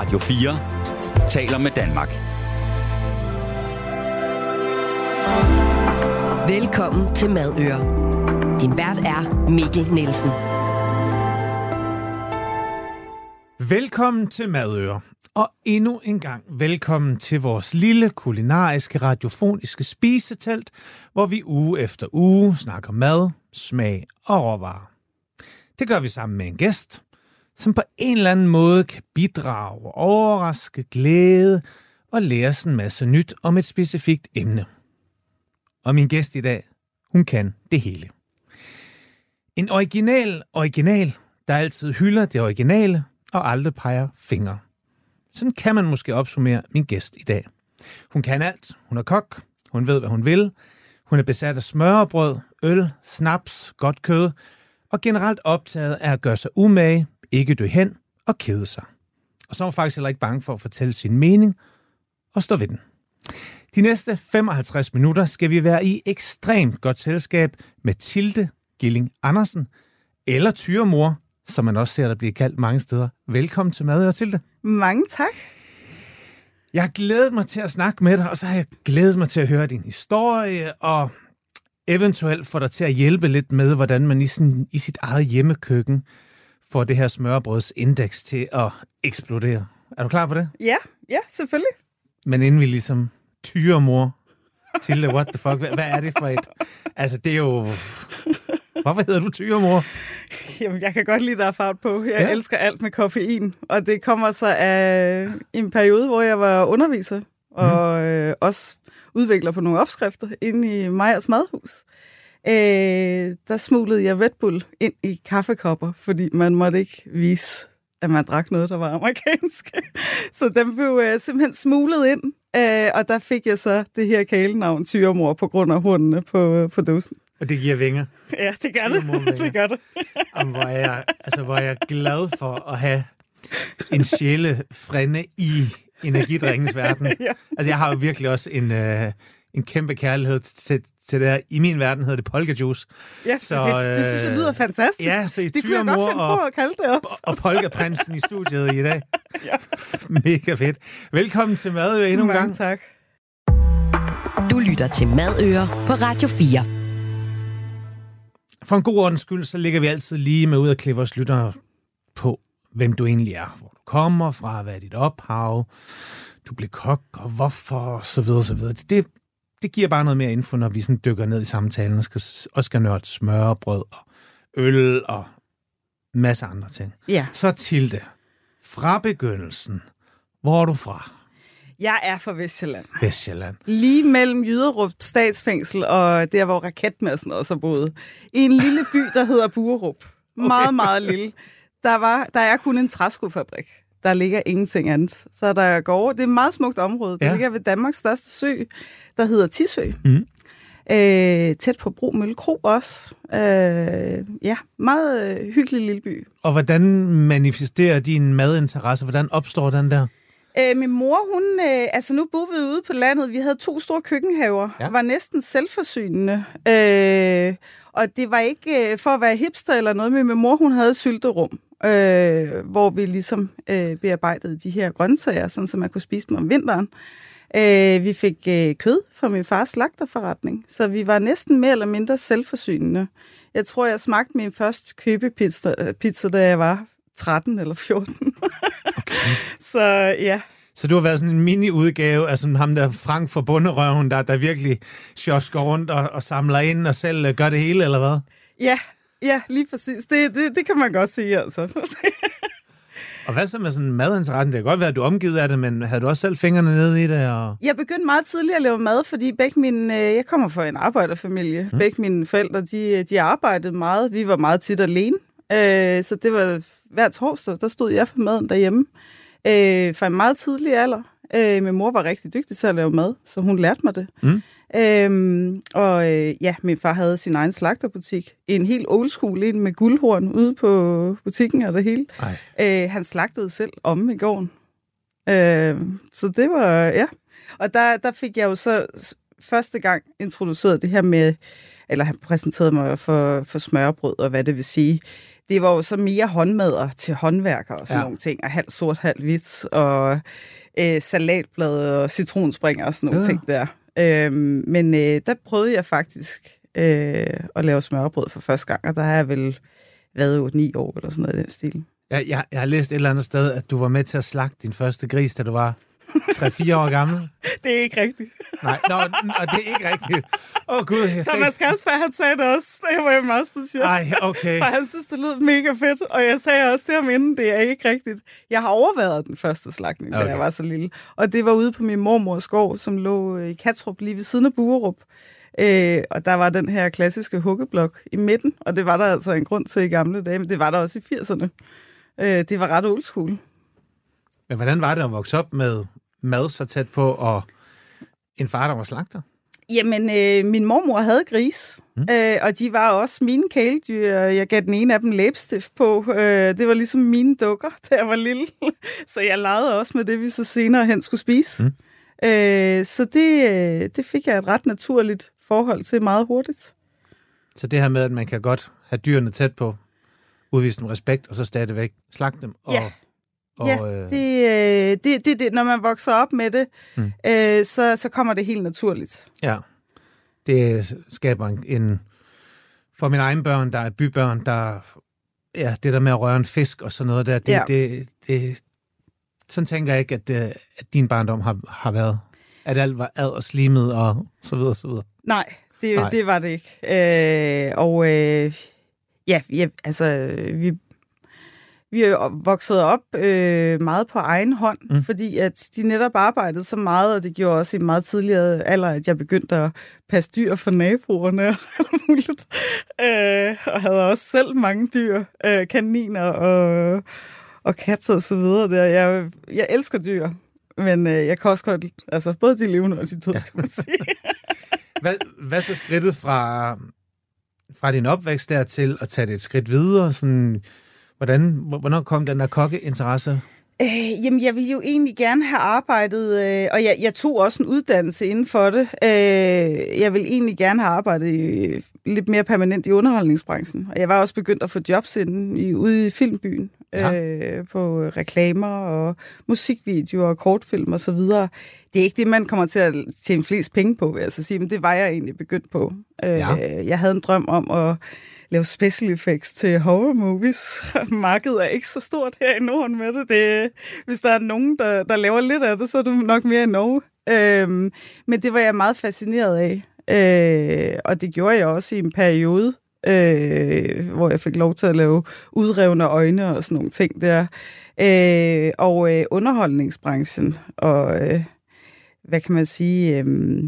Radio 4 taler med Danmark. Velkommen til Madøre. Din vært er Mikkel Nielsen. Velkommen til Madøre. Og endnu en gang velkommen til vores lille kulinariske radiofoniske spisetelt, hvor vi uge efter uge snakker mad, smag og råvarer. Det gør vi sammen med en gæst, som på en eller anden måde kan bidrage, overraske, glæde og lære os en masse nyt om et specifikt emne. Og min gæst i dag, hun kan det hele. En original original, der altid hylder det originale og aldrig peger fingre. Sådan kan man måske opsummere min gæst i dag. Hun kan alt. Hun er kok. Hun ved, hvad hun vil. Hun er besat af smørbrød, øl, snaps, godt kød, og generelt optaget af at gøre sig umage, ikke dø hen og kede sig. Og så er hun faktisk heller ikke bange for at fortælle sin mening og stå ved den. De næste 55 minutter skal vi være i ekstremt godt selskab med Tilde Gilling Andersen, eller Tyremor, som man også ser, der bliver kaldt mange steder. Velkommen til Mad og Tilde. Mange tak. Jeg har glædet mig til at snakke med dig, og så har jeg glædet mig til at høre din historie, og eventuelt få dig til at hjælpe lidt med, hvordan man i, sin, i sit eget hjemmekøkken får det her smørbrødsindeks til at eksplodere. Er du klar på det? Ja, ja, selvfølgelig. Men inden vi ligesom tyrer mor til what the fuck, hvad, hvad er det for et... Altså, det er jo... Hvorfor hedder du tyremor? Jamen, jeg kan godt lide, der er fart på. Jeg Ja. elsker alt med koffein, og det kommer så af en periode, hvor jeg var underviser, og Mhm. øh, også udvikler på nogle opskrifter inde i Majers Madhus. Øh, der smuglede jeg Red Bull ind i kaffekopper, fordi man måtte ikke vise, at man drak noget, der var amerikansk. så den blev øh, simpelthen smuglet ind, øh, og der fik jeg så det her kælenavn, Tyremor, på grund af hornene på, på dåsen. Og det giver vinger. Ja, det gør det. det gør det. Jamen, hvor er jeg, altså, hvor er jeg glad for at have en sjælefrænde i energidrikkens verden. Ja. Altså, jeg har jo virkelig også en, øh, en kæmpe kærlighed til, til det her. I min verden hedder det polka juice. Ja, Så, så, det, det synes jeg øh, lyder fantastisk. Ja, så i det kunne jeg godt finde og, på at kalde det også. og polkaprinsen i studiet i dag. Mega fedt. Velkommen til Madø endnu en Mange gang. tak. Du lytter til Madøre på Radio 4. For en god ordens skyld, så ligger vi altid lige med ud at klippe vores lyttere på, hvem du egentlig er, hvor du kommer fra, hvad er dit ophav, du blev kok, og hvorfor, og så videre, så videre. Det, det giver bare noget mere info, når vi sådan dykker ned i samtalen og skal, og skal nørde smørbrød og øl og masser andre ting. Ja, Så til det. Fra begyndelsen. Hvor er du fra? jeg er fra Vestjylland. Vestjylland. Lige mellem Jyderup statsfængsel og der, hvor raketmassen også boet. I en lille by, der hedder Buerup. Meget, meget lille. Der, var, der er kun en træskofabrik. Der ligger ingenting andet. Så der går Det er et meget smukt område. Det Ja. ligger ved Danmarks største sø, der hedder Tisø. Mhm. Øh, tæt på Bro Mølle Kro også. Øh, ja, meget øh, hyggelig lille by. Og hvordan manifesterer din madinteresse? Hvordan opstår den der? Øh, min mor, hun, øh, altså nu boede vi ude på landet. Vi havde to store køkkenhaver, Ja. var næsten selvforsynende. Øh, og det var ikke øh, for at være hipster eller noget, men min mor, hun havde sylterum, øh, hvor vi ligesom øh, bearbejdede de her grøntsager, sådan så man kunne spise dem om vinteren. Øh, vi fik øh, kød fra min fars slagterforretning, så vi var næsten mere eller mindre selvforsynende. Jeg tror, jeg smagte min første købepizza, øh, pizza, da jeg var 13 eller 14. Okay. så ja, Så du har været sådan en mini-udgave af sådan ham der Frank fra Bunderøven, der, der virkelig sjosker rundt og, og samler ind og selv øh, gør det hele, eller hvad? Ja, ja, lige præcis. Det, det, det kan man godt sige, altså. Og hvad så med sådan madinteressen? Det kan godt være, at du er omgivet af det, men havde du også selv fingrene nede i det? Og... Jeg begyndte meget tidligt at lave mad, fordi begge mine, øh, jeg kommer fra en arbejderfamilie. Mm. Begge mine forældre, de, de arbejdede meget. Vi var meget tit alene. Øh, så det var hver torsdag, der stod jeg for maden derhjemme. Øh, fra en meget tidlig alder. Øh, min mor var rigtig dygtig til at lave mad, så hun lærte mig det. Mm. Øhm, og øh, ja, min far havde sin egen slagterbutik. En helt old school, en med guldhorn ude på butikken og det hele. Ej. Øh, han slagtede selv om i gården. Øh, så det var, ja. Og der, der fik jeg jo så første gang introduceret det her med, eller han præsenterede mig for, for smørbrød og hvad det vil sige. Det var jo så mere håndmadder til håndværkere og sådan Ja. nogle ting, og halvt sort, halvt hvidt, og øh, salatblad og citronspringer og sådan nogle Ja. ting der. Øhm, men øh, der prøvede jeg faktisk øh, at lave smørbrød for første gang, og der har jeg vel været 8-9 år eller sådan noget i den stil. Jeg, jeg, jeg har læst et eller andet sted, at du var med til at slagte din første gris, da du var 3-4 år gammel. Det er ikke rigtigt. Nej, nå, og det er ikke rigtigt. Åh oh, gud, jeg Thomas Kasper, han sagde det også, da jeg var i Masterchef. Ej, okay. For han synes, det lød mega fedt, og jeg sagde også til ham inden, det er ikke rigtigt. Jeg har overvejet den første slagning, okay. Okay. da jeg var så lille. Og det var ude på min mormors gård, som lå øh, i Katrup, lige ved siden af Buerup. Øh, og der var den her klassiske huggeblok i midten, og det var der altså en grund til i gamle dage, men det var der også i 80'erne. Øh, det var ret old school. Men hvordan var det at vokse op med mad så tæt på, og en far, der var slagter? Jamen, øh, min mormor havde gris, mm. øh, og de var også mine kæledyr. Jeg gav den ene af dem læbestift på. Øh, det var ligesom mine dukker, da jeg var lille. så jeg legede også med det, vi så senere hen skulle spise. Mm. Øh, så det, øh, det fik jeg et ret naturligt forhold til meget hurtigt. Så det her med, at man kan godt have dyrene tæt på, udvise dem respekt, og så stadigvæk slagte dem. Og, Ja. Og, ja, øh, det, øh, det, det, det, når man vokser op med det, mm. øh, så, så kommer det helt naturligt. Ja. Det skaber en, en... For mine egne børn, der er bybørn, der... Ja, det der med at røre en fisk og sådan noget der, det, Ja. det, det, sådan tænker jeg ikke, at, det, at din barndom har, har været. At alt var ad og slimet og så videre, så videre. Nej, det. Nej. det var det ikke. Øh, og øh, ja, ja, altså, vi, vi er jo vokset op øh, meget på egen hånd, mm. fordi at de netop arbejdede så meget, og det gjorde også i meget tidligere alder, at jeg begyndte at passe dyr for naboerne og muligt. Øh, og havde også selv mange dyr, øh, kaniner og, og katter og så videre. Der. Jeg, jeg elsker dyr, men øh, jeg kan også godt, altså både de levende og de døde, ja. kan man sige. Hvad, hvad så skridtet fra, fra din opvækst der til at tage det et skridt videre? Sådan, hvordan, hvornår kom den der kokkeinteresse? Øh, jamen, jeg ville jo egentlig gerne have arbejdet, øh, og jeg, jeg tog også en uddannelse inden for det. Øh, jeg ville egentlig gerne have arbejdet i, lidt mere permanent i underholdningsbranchen. Og jeg var også begyndt at få jobs inden, i, ude i filmbyen, Ja. øh, på reklamer og musikvideoer og kortfilm og så videre. Det er ikke det, man kommer til at tjene flest penge på, vil jeg så sige, men det var jeg egentlig begyndt på. Øh, Ja. Jeg havde en drøm om at lave special effects til horror movies. Markedet er ikke så stort her i Norden med det. det hvis der er nogen, der, der laver lidt af det, så er det nok mere i Norge. Øhm, men det var jeg meget fascineret af. Øh, og det gjorde jeg også i en periode, øh, hvor jeg fik lov til at lave udrevne øjne og sådan nogle ting der. Øh, og øh, underholdningsbranchen og... Øh, hvad kan man sige, øh,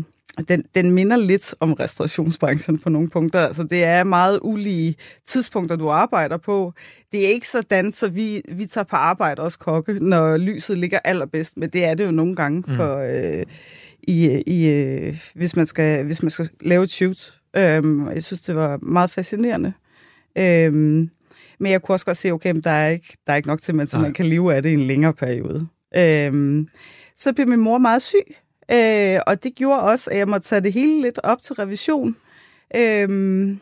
den, den minder lidt om restaurationsbranchen på nogle punkter. Altså, det er meget ulige tidspunkter, du arbejder på. Det er ikke sådan, så vi, vi tager på arbejde også kokke, når lyset ligger allerbedst, men det er det jo nogle gange for, øh, i, i, øh, hvis, man skal, hvis man skal lave et shoot. Øhm, jeg synes, det var meget fascinerende. Øhm, men jeg kunne også godt se, okay, der er ikke, der er ikke nok til, at man, så man kan leve af det i en længere periode. Øhm, så blev min mor meget syg, øh, og det gjorde også, at jeg måtte tage det hele lidt op til revision. Øhm,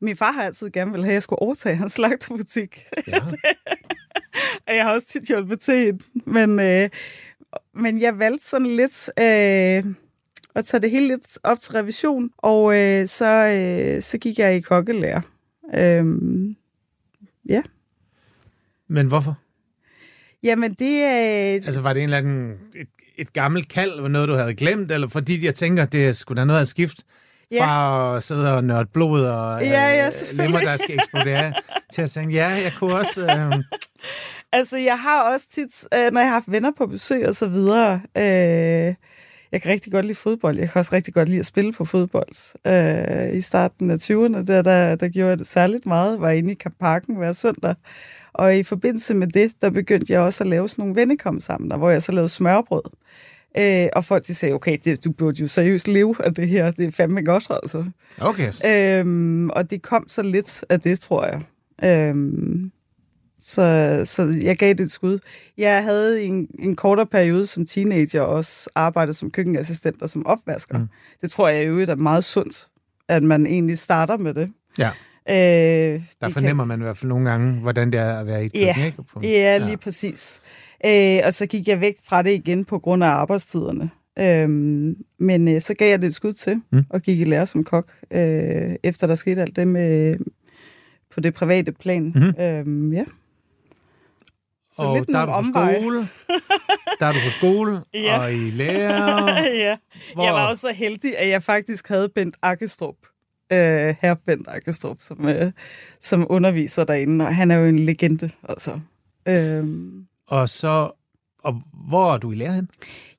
min far har altid gerne vil have, at jeg skulle overtage hans slagterbutik. Ja. og jeg har også tit hjulpet til i den. Men, øh, men jeg valgte sådan lidt øh, at tage det hele lidt op til revision, og øh, så, øh, så gik jeg i kokkelærer. Øhm, ja. Men hvorfor? Jamen, det er... Altså, var det en eller anden, et, et gammelt kald, eller noget, du havde glemt, eller fordi jeg tænker, det skulle da noget af skift Ja. fra at sidde og nørde blod og Ja, ja, øh, selvfølgelig. lemmer, der skal eksplodere, til at tænke, ja, jeg kunne også... Øh, Altså, jeg har også tit, øh, når jeg har haft venner på besøg og så videre, øh, jeg kan rigtig godt lide fodbold. Jeg kan også rigtig godt lide at spille på fodbold. Øh, I starten af 20'erne, der, der, der gjorde jeg det særligt meget. Var inde i parken hver søndag. Og i forbindelse med det, der begyndte jeg også at lave sådan nogle vennekom sammen, hvor jeg så lavede smørbrød. Øh, og folk de sagde, okay, det, du burde jo seriøst leve af det her. Det er fandme godt, altså. okay, Øhm, og det kom så lidt af det, tror jeg. Øhm, så, så jeg gav det et skud. Jeg havde i en, en kortere periode som teenager også arbejdet som køkkenassistent og som opvasker. Mm. Det tror jeg øvrigt er meget sundt at man egentlig starter med det. Ja. Øh, Der fornemmer man i hvert fald nogle gange, hvordan det er at være i et køkken, Ja. ikke? På, Ja, lige præcis. Øh, og så gik jeg væk fra det igen på grund af arbejdstiderne. Øhm, men øh, så gav jeg det et skud til, Mm. mm. og gik i lære som kok, øh, efter der skete alt det med på det private plan. Mhm. Øhm, ja. Så og lidt der er du på omveje. skole, der er du på skole, Ja. og i lærer. ja. Hvor- Jeg var også så heldig, at jeg faktisk havde Bent Akkestrup, øh, herre Bent Akkestrup, som, øh, som underviser derinde, og han er jo en legende, altså. Øhm, Og så, og hvor er du i lærer hen?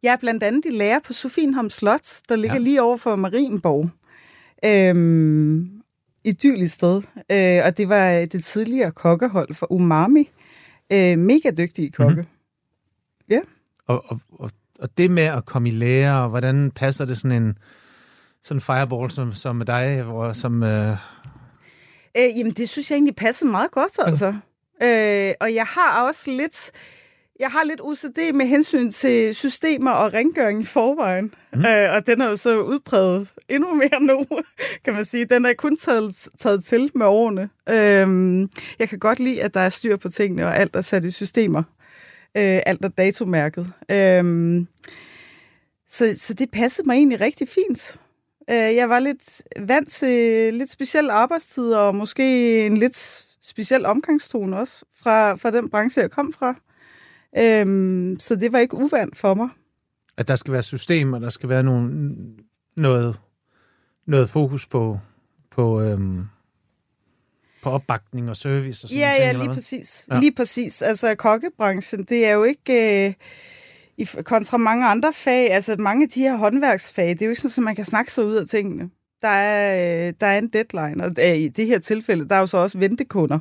Jeg er blandt andet i lærer på Sofienholm Slot, der ligger Ja. ja. lige over for Marienborg. Øhm, idylligt sted. Øh, og det var det tidligere kokkehold for Umami. Øh, mega dygtige kokke. Mm-hmm. Og, og, og, og det med at komme i lære, og hvordan passer det sådan en sådan en fireball som, som dig, hvor, som... Øh, Øh, jamen, det synes jeg egentlig passer meget godt, altså. Øh, og jeg har også lidt... Jeg har lidt OCD med hensyn til systemer og rengøring i forvejen. Mm. Øh, og den er jo så udpræget endnu mere nu, kan man sige. Den er kun taget, taget til med årene. Øh, jeg kan godt lide, at der er styr på tingene, og alt er sat i systemer. Øh, alt er datomærket. Øh, så, så det passede mig egentlig rigtig fint. Øh, Jeg var lidt vant til lidt specielle arbejdstider, og måske en lidt speciel omgangstone også, fra, fra den branche, jeg kom fra. Øhm, så det var ikke uvandt for mig. at der skal være systemer, der skal være nogle, noget, noget fokus på, på, øhm, på opbakning og service og sådan Ja, ting, ja, lige præcis. Ja. Lige præcis. Altså, kokkebranchen, det er jo ikke... Øh, i, kontra mange andre fag, altså mange af de her håndværksfag, det er jo ikke sådan, at man kan snakke sig ud af tingene. Der er, øh, der er en deadline, og øh, i det her tilfælde, der er jo så også ventekunder.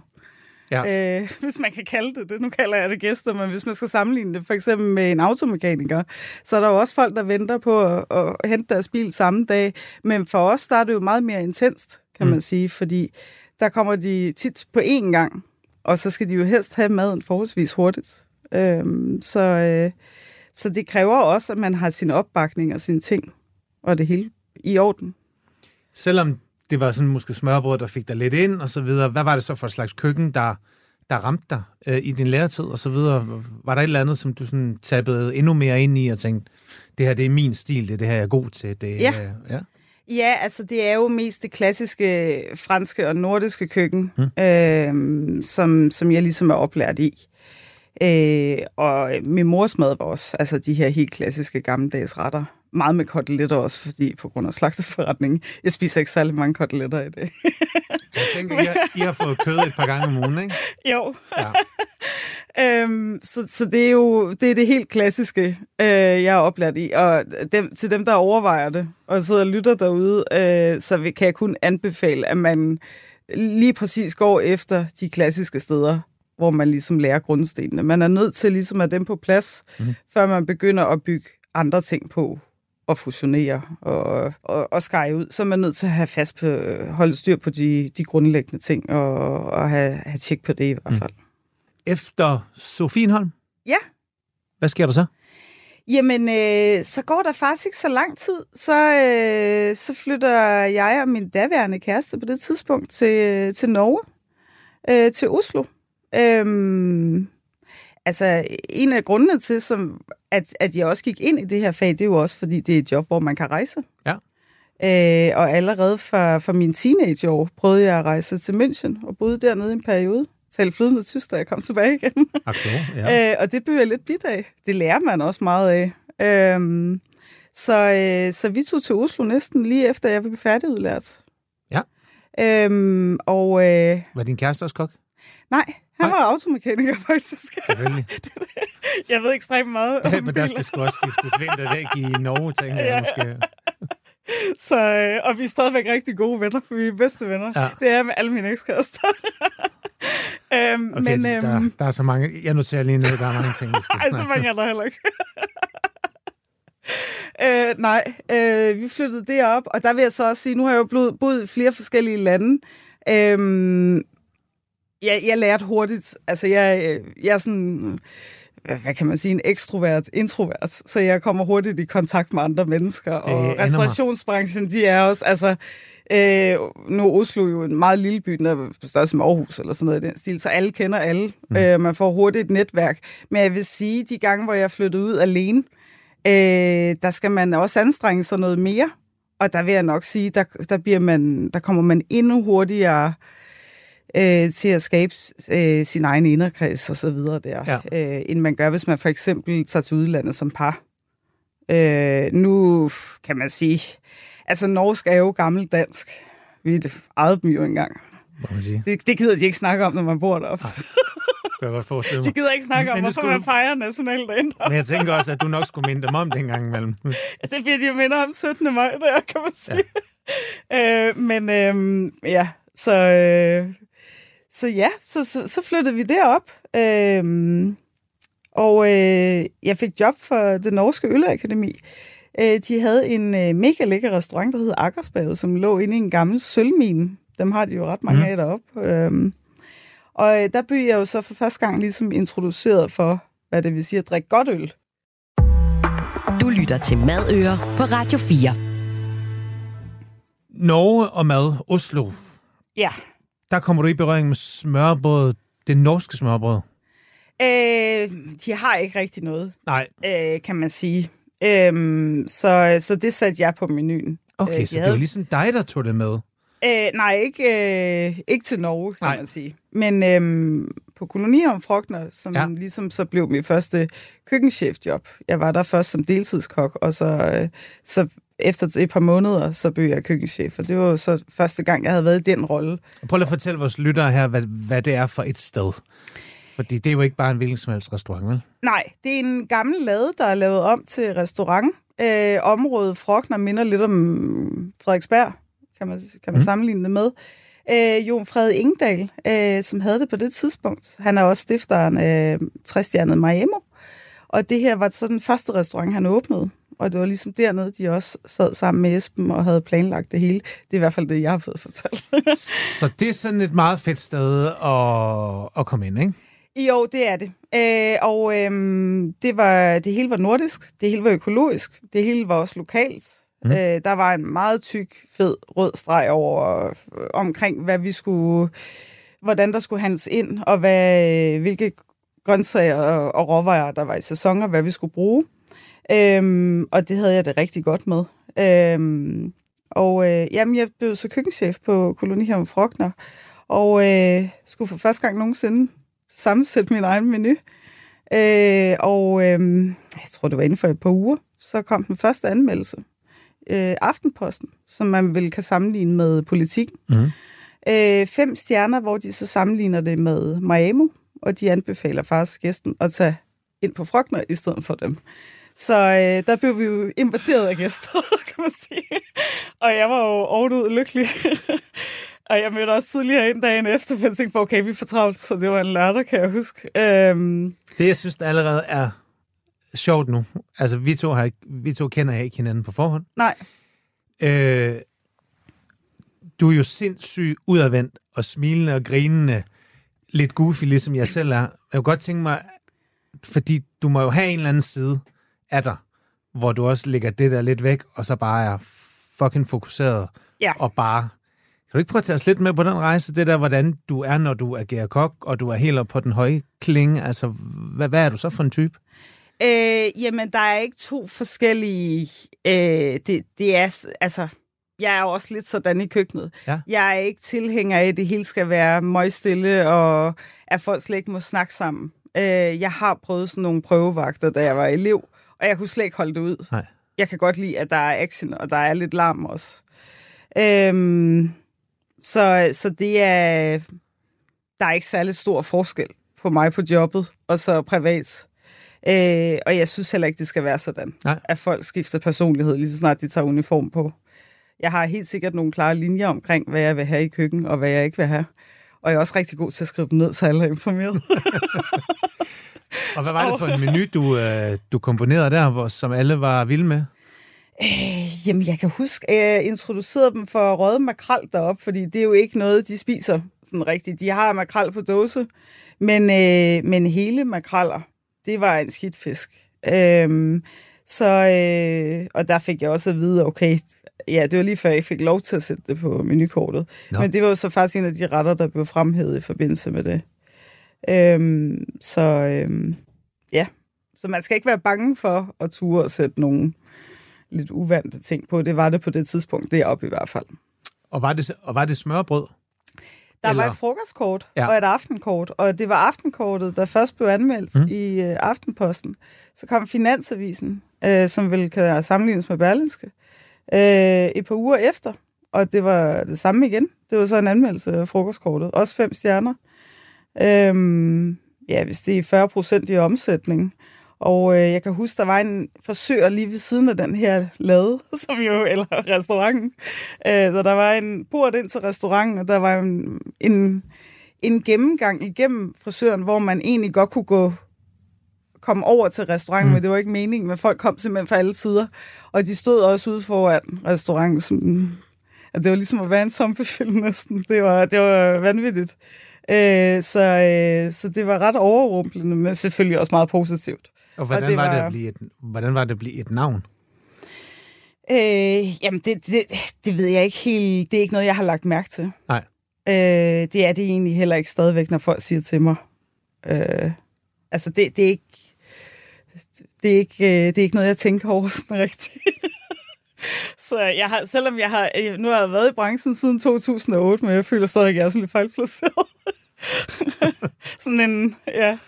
Ja. Øh, hvis man kan kalde det det. Nu kalder jeg det gæster, men hvis man skal sammenligne det for eksempel med en automekaniker, så er der jo også folk, der venter på at, at hente deres bil samme dag. Men for os, der er det jo meget mere intenst, kan Mm. man sige, fordi der kommer de tit på én gang, og så skal de jo helst have maden forholdsvis hurtigt. Øhm, så, øh, så det kræver også, at man har sin opbakning og sine ting, og det hele i orden. Selvom det var sådan måske smørbrød, der fik dig lidt ind og så videre, hvad var det så for et slags køkken, der, der ramte dig øh, i din læretid og så videre? Var der et eller andet, som du sådan tappede endnu mere ind i og tænkte, det her det er min stil, det er det her, jeg er god til? Det, Ja. øh, ja. Ja, altså det er jo mest det klassiske franske og nordiske køkken, mm. øh, som, som jeg ligesom er oplært i. Øh, og min mors mad var også altså de her helt klassiske gammeldags retter. Meget med koteletter også, fordi på grund af slagteforretningen. Jeg spiser ikke særlig mange koteletter i det. Jeg tænker, I har, I har fået kød et par gange om ugen, ikke? jo. Ja. Øhm, så, så det er jo det, er det helt klassiske, øh, jeg er oplært i. Og dem, til dem, der overvejer det og sidder og lytter derude, øh, så kan jeg kun anbefale, at man lige præcis går efter de klassiske steder, hvor man ligesom lærer grundstenene. Man er nødt til ligesom at have dem på plads, Mhm. mm. før man begynder at bygge andre ting på og fusionere og, og, og skære ud, så er man nødt til at have fast på, holde styr på de, de grundlæggende ting og, og have, have tjek på det i hvert fald. Efter Sofienholm, Ja. hvad sker der så? Jamen, øh, så går der faktisk ikke så lang tid. Så, øh, så flytter jeg og min daværende kæreste på det tidspunkt til, til Norge, øh, til Oslo. Øhm, altså, en af grundene til, som, at, at jeg også gik ind i det her fag, det er jo også, fordi det er et job, hvor man kan rejse. Ja. Øh, og allerede fra, fra mine teenageår prøvede jeg at rejse til München og boede dernede en periode. Talte flydende tysk, da jeg kom tilbage igen. Aktuelt, ja. Øh, og det bliver jeg lidt bit af. Det lærer man også meget af. Øhm, så, øh, så vi tog til Oslo næsten lige efter, jeg blev færdigudlært. Ja. Øhm, og øh, Var din kæreste også kok? nej, han var automekaniker faktisk. Selvfølgelig. jeg ved ekstremt meget Ja, om men der skal sgu også skiftes vinterdæk i Norge, tænker jeg måske. Så, øh, og vi er stadigvæk rigtig gode venner, for vi er bedste venner. Ja. Det er med alle mine ekskærester. øhm, Okay, men, øhm, der, der er så mange... Jeg noterer lige ned, der er mange ting, vi skal Ej, så mange er der heller ikke. øh, nej, øh, vi flyttede derop, og der vil jeg så også sige, nu har jeg jo boet, boet i flere forskellige lande. Øhm, jeg, jeg lærte hurtigt. Altså, jeg, jeg er sådan hvad kan man sige, en ekstrovert, introvert, så jeg kommer hurtigt i kontakt med andre mennesker, det og restaurationsbranchen, de er også, altså, øh, nu er Oslo jo en meget lille by, den er større som Aarhus, eller sådan noget i den stil, så alle kender alle, mm. øh, man får hurtigt et netværk, men jeg vil sige, de gange, hvor jeg flyttede ud alene, øh, der skal man også anstrenge sig noget mere, og der vil jeg nok sige, der, der, bliver man, der kommer man endnu hurtigere øh, til at skabe øh, sin egen inderkreds og så videre der, ja. øh, end man gør, hvis man for eksempel tager til udlandet som par. Øh, nu kan man sige, altså norsk er jo gammel dansk. Vi ejede dem jo engang. man sige. Det, det gider de ikke snakke om, når man bor deroppe. kan jeg godt forestille mig. De gider ikke snakke om, hvorfor skulle... man fejrer nationaldagen. Men jeg tænker også, at du nok skulle minde dem om den gang imellem. ja, det bliver de jo minder om 17. maj, der kan man sige. Ja. øh, men øh, ja, så, øh, så ja, så, så, så flyttede vi derop. Øh, og øh, jeg fik job for det norske Ølleakademi. Øh, de havde en øh, mega lækker restaurant, der hed Akkersbaget, som lå inde i en gammel sølvmine. Dem har de jo ret mange mm. af deroppe. Øh, og øh, der blev jeg jo så for første gang ligesom introduceret for, hvad det vil sige at drikke godt øl. Du lytter til Madøer på Radio 4. Norge og mad, Oslo. Ja. Der kommer du i berøring med smørbrød, det norske smørbrød. Øh, de har ikke rigtig noget, Nej. Øh, kan man sige. Øh, så, så det satte jeg på menuen. Okay, øh, så havde... det var ligesom dig, der tog det med? Øh, nej, ikke, øh, ikke til Norge, kan nej. man sige. Men øh, på kolonier Frogner, som ja. ligesom så blev mit første køkkenchefjob. Jeg var der først som deltidskok, og så, øh, så efter et par måneder, så blev jeg køkkenchef. Og det var så første gang, jeg havde været i den rolle. Prøv lige at fortælle vores lyttere her, hvad, hvad det er for et sted. Fordi det er jo ikke bare en hvilken som helst restaurant, vel? Nej, det er en gammel lade, der er lavet om til restaurant. Øh, området Frogner minder lidt om Frederiksberg, kan man, kan man mm. sammenligne det med. Øh, Jon Fred Ingdal, øh, som havde det på det tidspunkt. Han er også stifteren af øh, Træstjernet Miami. Og det her var så den første restaurant, han åbnede. Og det var ligesom dernede, de også sad sammen med Esben og havde planlagt det hele. Det er i hvert fald det, jeg har fået fortalt. så det er sådan et meget fedt sted at, at komme ind, ikke? Jo, det er det. Øh, og øh, det, var, det hele var nordisk, det hele var økologisk, det hele var også lokalt. Mm. Øh, der var en meget tyk, fed rød streg over øh, omkring, hvad vi skulle, hvordan der skulle handles ind, og hvad, hvilke grøntsager og, og råvarer, der var i sæson, og hvad vi skulle bruge. Øhm, og det havde jeg det rigtig godt med. Øhm, og øh, jamen, jeg blev så køkkenchef på Kolonihaven Frogner, og øh, skulle for første gang nogensinde sammensætte min egen menu. Øh, og øh, jeg tror, det var inden for et par uger, så kom den første anmeldelse. Øh, Aftenposten, som man vel kan sammenligne med politik. Mm. Øh, fem stjerner, hvor de så sammenligner det med Miami, og de anbefaler faktisk gæsten at tage ind på Frogner i stedet for dem. Så øh, der blev vi jo invaderet af gæster, kan man sige. Og jeg var jo overud lykkelig. og jeg mødte også tidligere en dagen efter, for jeg tænkte på, okay, vi får travlt, så det var en lørdag, kan jeg huske. Øhm. Det, jeg synes, der allerede er sjovt nu, altså vi to, har, vi to kender ikke hinanden på forhånd. Nej. Øh, du er jo sindssygt udadvendt og smilende og grinende, lidt goofy, ligesom jeg selv er. Jeg kunne godt tænke mig, fordi du må jo have en eller anden side, af dig, hvor du også lægger det der lidt væk, og så bare er fucking fokuseret, ja. og bare... Kan du ikke prøve at tage os lidt med på den rejse, det der, hvordan du er, når du agerer kok, og du er helt op på den høje klinge? Altså, hvad, hvad er du så for en type? Øh, jamen, der er ikke to forskellige... Øh, det, det er, altså, jeg er også lidt sådan i køkkenet. Ja. Jeg er ikke tilhænger af, at det hele skal være møgstille, og at folk slet ikke må snakke sammen. Øh, jeg har prøvet sådan nogle prøvevagter, da jeg var elev, og jeg kunne slet ikke holde det ud. Nej. Jeg kan godt lide, at der er action, og der er lidt larm også. Øhm, så, så det er... Der er ikke særlig stor forskel på mig på jobbet, og så privat. Øh, og jeg synes heller ikke, det skal være sådan, Nej. at folk skifter personlighed, lige så snart de tager uniform på. Jeg har helt sikkert nogle klare linjer omkring, hvad jeg vil have i køkken, og hvad jeg ikke vil have. Og jeg er også rigtig god til at skrive dem ned, så alle er informeret. Og hvad var det for en menu, du, øh, du komponerede der, hvor, som alle var vilde med? Øh, jamen, jeg kan huske, at jeg introducerede dem for røde makrel derop, fordi det er jo ikke noget, de spiser sådan rigtigt. De har makrel på dåse, men, øh, men hele makreller, det var en skidt fisk. Øhm, så, øh, og der fik jeg også at vide, okay, ja, det var lige før jeg fik lov til at sætte det på menukortet. Nå. Men det var jo så faktisk en af de retter, der blev fremhævet i forbindelse med det. Øhm, så øhm, ja, så man skal ikke være bange for at ture og sætte nogle lidt uvante ting på. Det var det på det tidspunkt, deroppe i hvert fald. Og var det, og var det smørbrød? Der Eller- var et frokostkort Ja. og et aftenkort, og det var aftenkortet, der først blev anmeldt Mm. i øh, Aftenposten. Så kom Finansavisen, øh, som kan sammenlignes med Berlinske, øh, et par uger efter, og det var det samme igen. Det var så en anmeldelse af frokostkortet, også fem stjerner. Øhm, ja, hvis det er 40 procent i omsætning. Og øh, jeg kan huske, der var en forsøger lige ved siden af den her lade, som jo, eller restauranten. Øh, så der var en port ind til restauranten, og der var en, en, en gennemgang igennem frisøren, hvor man egentlig godt kunne gå komme over til restauranten, mm. men det var ikke meningen, men folk kom simpelthen fra alle sider. Og de stod også ude foran restauranten. Sådan, at det var ligesom at være en zombiefilm næsten. Det var, det var vanvittigt. Øh, så, øh, så det var ret overrumplende, men selvfølgelig også meget positivt. Og hvordan, Og det var, det var- at blive et, hvordan var det at blive et navn? Øh, jamen, det, det, det ved jeg ikke helt. Det er ikke noget, jeg har lagt mærke til. Nej. Øh, det er det egentlig heller ikke stadigvæk, når folk siger til mig. Øh, altså, det, det er ikke... Det er, ikke, øh, det er ikke noget, jeg tænker over sådan rigtigt. Så jeg har, selvom jeg har, øh, nu har jeg været i branchen siden 2008, men jeg føler stadig, at jeg er sådan lidt fejlplaceret. sådan en, ja,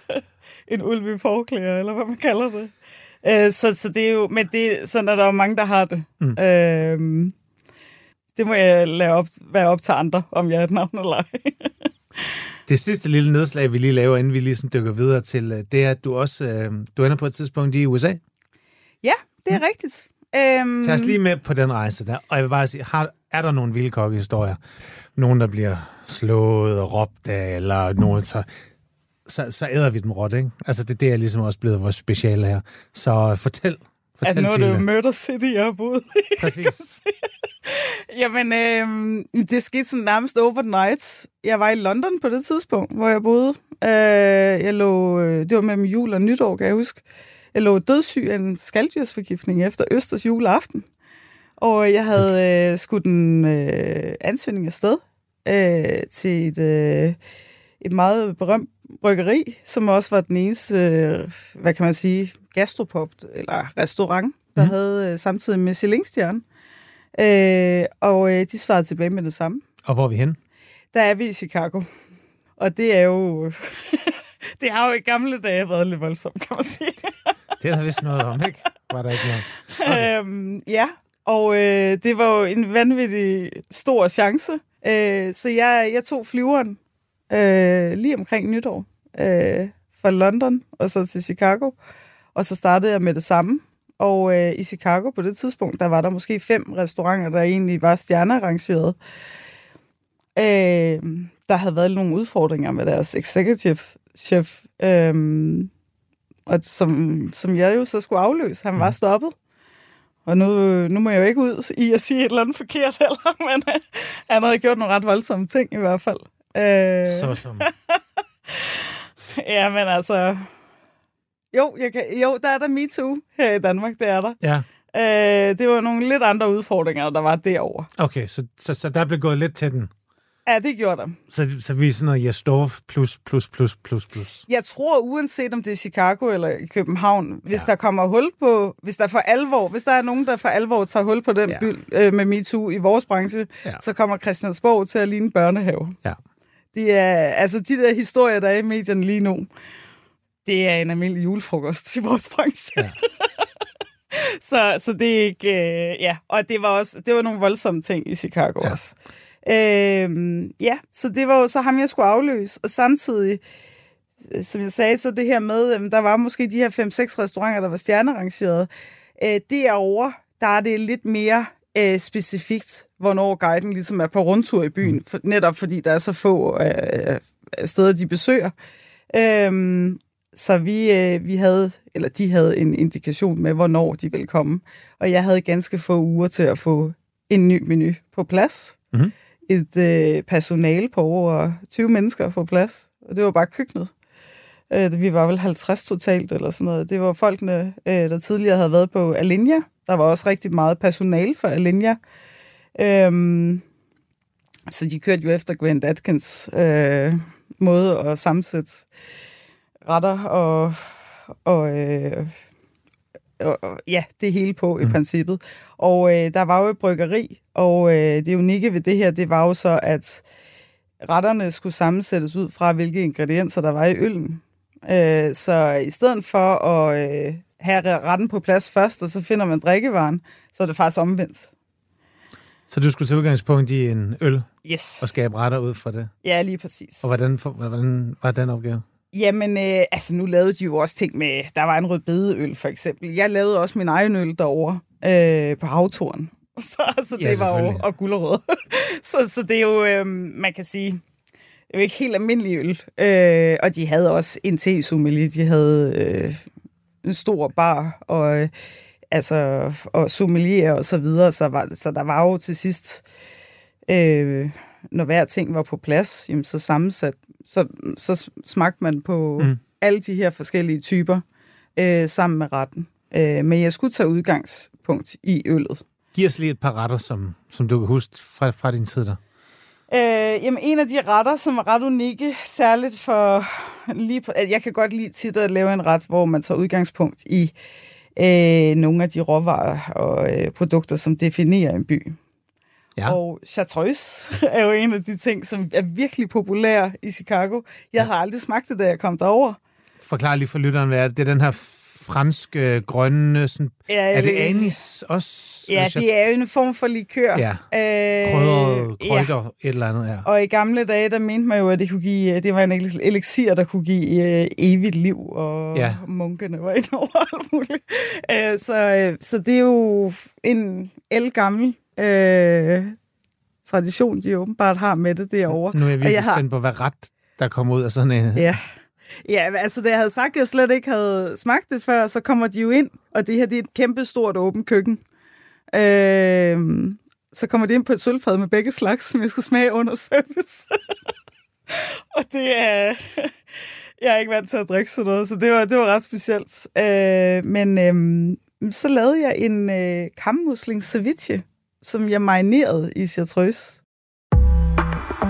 en ulv i forklæder, eller hvad man kalder det. Øh, så, så det er jo, men det, sådan er der jo mange, der har det. Mm. Mm. Øh, det må jeg lade op, være op til andre, om jeg er et navn eller ej. Det sidste lille nedslag, vi lige laver, inden vi ligesom dykker videre til, øh, det er, at du også øh, du ender på et tidspunkt i USA. ja, det er mm. rigtigt. Øhm, Tag os lige med på den rejse der. Og jeg vil bare sige, har, er der nogle vilde kokkehistorier? Nogen, der bliver slået og råbt af, eller nogen, så, så, så æder vi dem råt, ikke? Altså, det, det er ligesom også blevet vores speciale her. Så fortæl, at fortæl nu er det jo. Murder City, jeg har boet i. Præcis. Jamen, øh, det skete sådan nærmest overnight. Jeg var i London på det tidspunkt, hvor jeg boede. Øh, jeg lå, øh, det var mellem jul og nytår, kan jeg huske. Jeg lå dødssyg af en skalddyrsforgiftning efter Østers juleaften. Og jeg havde øh, skudt en øh, ansøgning afsted øh, til et, øh, et meget berømt bryggeri, som også var den eneste, øh, hvad kan man sige, gastropop eller restaurant, der mm. havde øh, samtidig med Michelin-stjerne. Øh, og øh, de svarede tilbage med det samme. Og hvor er vi hen? Der er vi i Chicago. Og det er jo... det har jo i gamle dage været lidt voldsomt, kan man sige. Det er der vist noget om, ikke? Var der ikke noget? Okay. Øhm, ja, og øh, det var jo en vanvittig stor chance. Øh, så jeg, jeg tog flyveren øh, lige omkring nytår øh, fra London og så til Chicago. Og så startede jeg med det samme. Og øh, i Chicago på det tidspunkt, der var der måske fem restauranter, der egentlig var stjernerangeret. Øh, der havde været nogle udfordringer med deres executive chef, øh, og som, som jeg jo så skulle afløse. Han var stoppet. Og nu, nu må jeg jo ikke ud i at sige et eller andet forkert heller, men øh, han havde gjort nogle ret voldsomme ting i hvert fald. Øh, Så som... Ja, men altså... Jo, jeg kan, jo, der er der MeToo her i Danmark, det er der. Ja, Øh, det var nogle lidt andre udfordringer, der var derovre. okay, så, så, så der blev gået lidt til den. Ja, det gjorde der. Så, så vi er sådan noget Jastorf plus, plus, plus, plus, plus. Jeg tror, uanset om det er Chicago eller i København, hvis Ja. der kommer hul på, hvis der for alvor, hvis der er nogen, der for alvor tager hul på den Ja. by øh, med MeToo i vores branche, Ja. så kommer Christiansborg til at ligne børnehave. Ja. Det er, altså de der historier, der er i medierne lige nu, det er en almindelig julefrokost i vores branche. Ja. så, så det er ikke, øh, ja, og det var også, det var nogle voldsomme ting i Chicago Ja. også. Øhm, ja, så det var jo så ham, jeg skulle afløse, og samtidig, øh, som jeg sagde, så det her med, øh, der var måske de her 5-6 restauranter, der var stjernerangeret. Øh, derovre, der er det lidt mere øh, specifikt, hvornår guiden ligesom er på rundtur i byen, for, netop fordi der er så få øh, steder, de besøger. Øhm, så vi, øh, vi havde, eller de havde en indikation med, hvornår de ville komme. Og jeg havde ganske få uger til at få en ny menu på plads Mhm. et øh, personale på over 20 mennesker på plads. Og det var bare køkkenet. Øh, vi var vel 50 totalt eller sådan noget. Det var folkene, øh, der tidligere havde været på Alinea. Der var også rigtig meget personale for Alinea. Øhm, så de kørte jo efter Grant Atkins øh, måde at sammensætte retter og, og, øh, og, og ja, det hele på mm. i princippet. Og øh, der var jo et bryggeri, og øh, det unikke ved det her, det var jo så, at retterne skulle sammensættes ud fra, hvilke ingredienser der var i øllen. Øh, så i stedet for at øh, have retten på plads først, og så finder man drikkevaren, så er det faktisk omvendt. Så du skulle tage udgangspunkt i en øl Yes. og skabe retter ud fra det? Ja, lige præcis. Og hvordan, hvordan var den opgave? Jamen, øh, altså nu lavede de jo også ting med, der var en rødbedeøl for eksempel. Jeg lavede også min egen øl derovre øh, på havturen. Så altså, Ja, det var jo, og gulerød. så, så det er jo, øh, man kan sige, jo ikke helt almindelig øl. Øh, og de havde også en te-sommelier. De havde øh, en stor bar, og øh, altså, og sommelier og så videre. Så, var, så der var jo til sidst, øh, når hver ting var på plads, jamen, så sammensat, så, så smagte man på Mm. alle de her forskellige typer øh, sammen med retten. Øh, men jeg skulle tage udgangspunkt i øllet. Giv os lige et par retter, som, som du kan huske fra, fra din tid der. Øh, jamen, en af de retter, som er ret unikke, særligt for lige på, jeg kan godt lide tit at lave en ret, hvor man tager udgangspunkt i øh, nogle af de råvarer og øh, produkter, som definerer en by. Ja. Og chartreuse er jo en af de ting, som er virkelig populær i Chicago. Jeg har aldrig smagt det, da jeg kom derover. Forklar lige for lytteren, hvad? Det er den her franske, grønne... Sådan, Ja, er det anis også? Ja, det er jo en form for likør. Ja. Øh, Krydder, ja. krydder, et eller andet, ja. Og i gamle dage, der mente man jo, at det, kunne give, det var en elixir, der kunne give øh, evigt liv, og Ja. ja. munkene var ind over alt muligt. Øh, så, øh, så det er jo en elgammel øh, tradition, de åbenbart har med det derovre. Nu er jeg virkelig jeg har- spændt på, hvad ret der kommer ud af sådan en... Ja. Ja, men altså da jeg havde sagt, at jeg slet ikke havde smagt det før, så kommer de jo ind, og det her det er et kæmpe stort åbent køkken. Øh, så kommer de ind på et sølvfad med begge slags, som jeg skal smage under service. og det er... jeg er ikke vant til at drikke sådan noget, så det var, det var ret specielt. Øh, men øh, så lavede jeg en øh, kammusling ceviche, som jeg marinerede i chartreuse.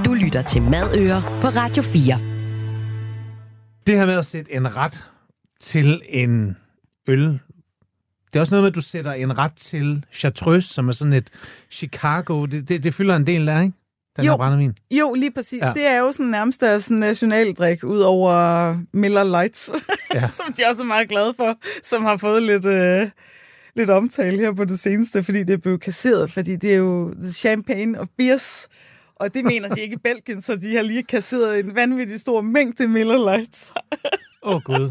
Du lytter til Madøer på Radio 4. Det her med at sætte en ret til en øl, det er også noget med, at du sætter en ret til chartreuse, som er sådan et Chicago. Det, det, det fylder en del der, ikke? Den Jo. her brændevin. Jo, lige præcis. Ja. Det er jo sådan nærmest deres nationaldrik, ud over Miller Lights, Ja. som de også er meget glade for, som har fået lidt, øh, lidt omtale her på det seneste, fordi det er blevet kasseret, fordi det er jo the champagne of beers, og det mener de ikke i Belgien, så de har lige kasseret en vanvittig stor mængde Miller Lights. Åh, oh, Gud.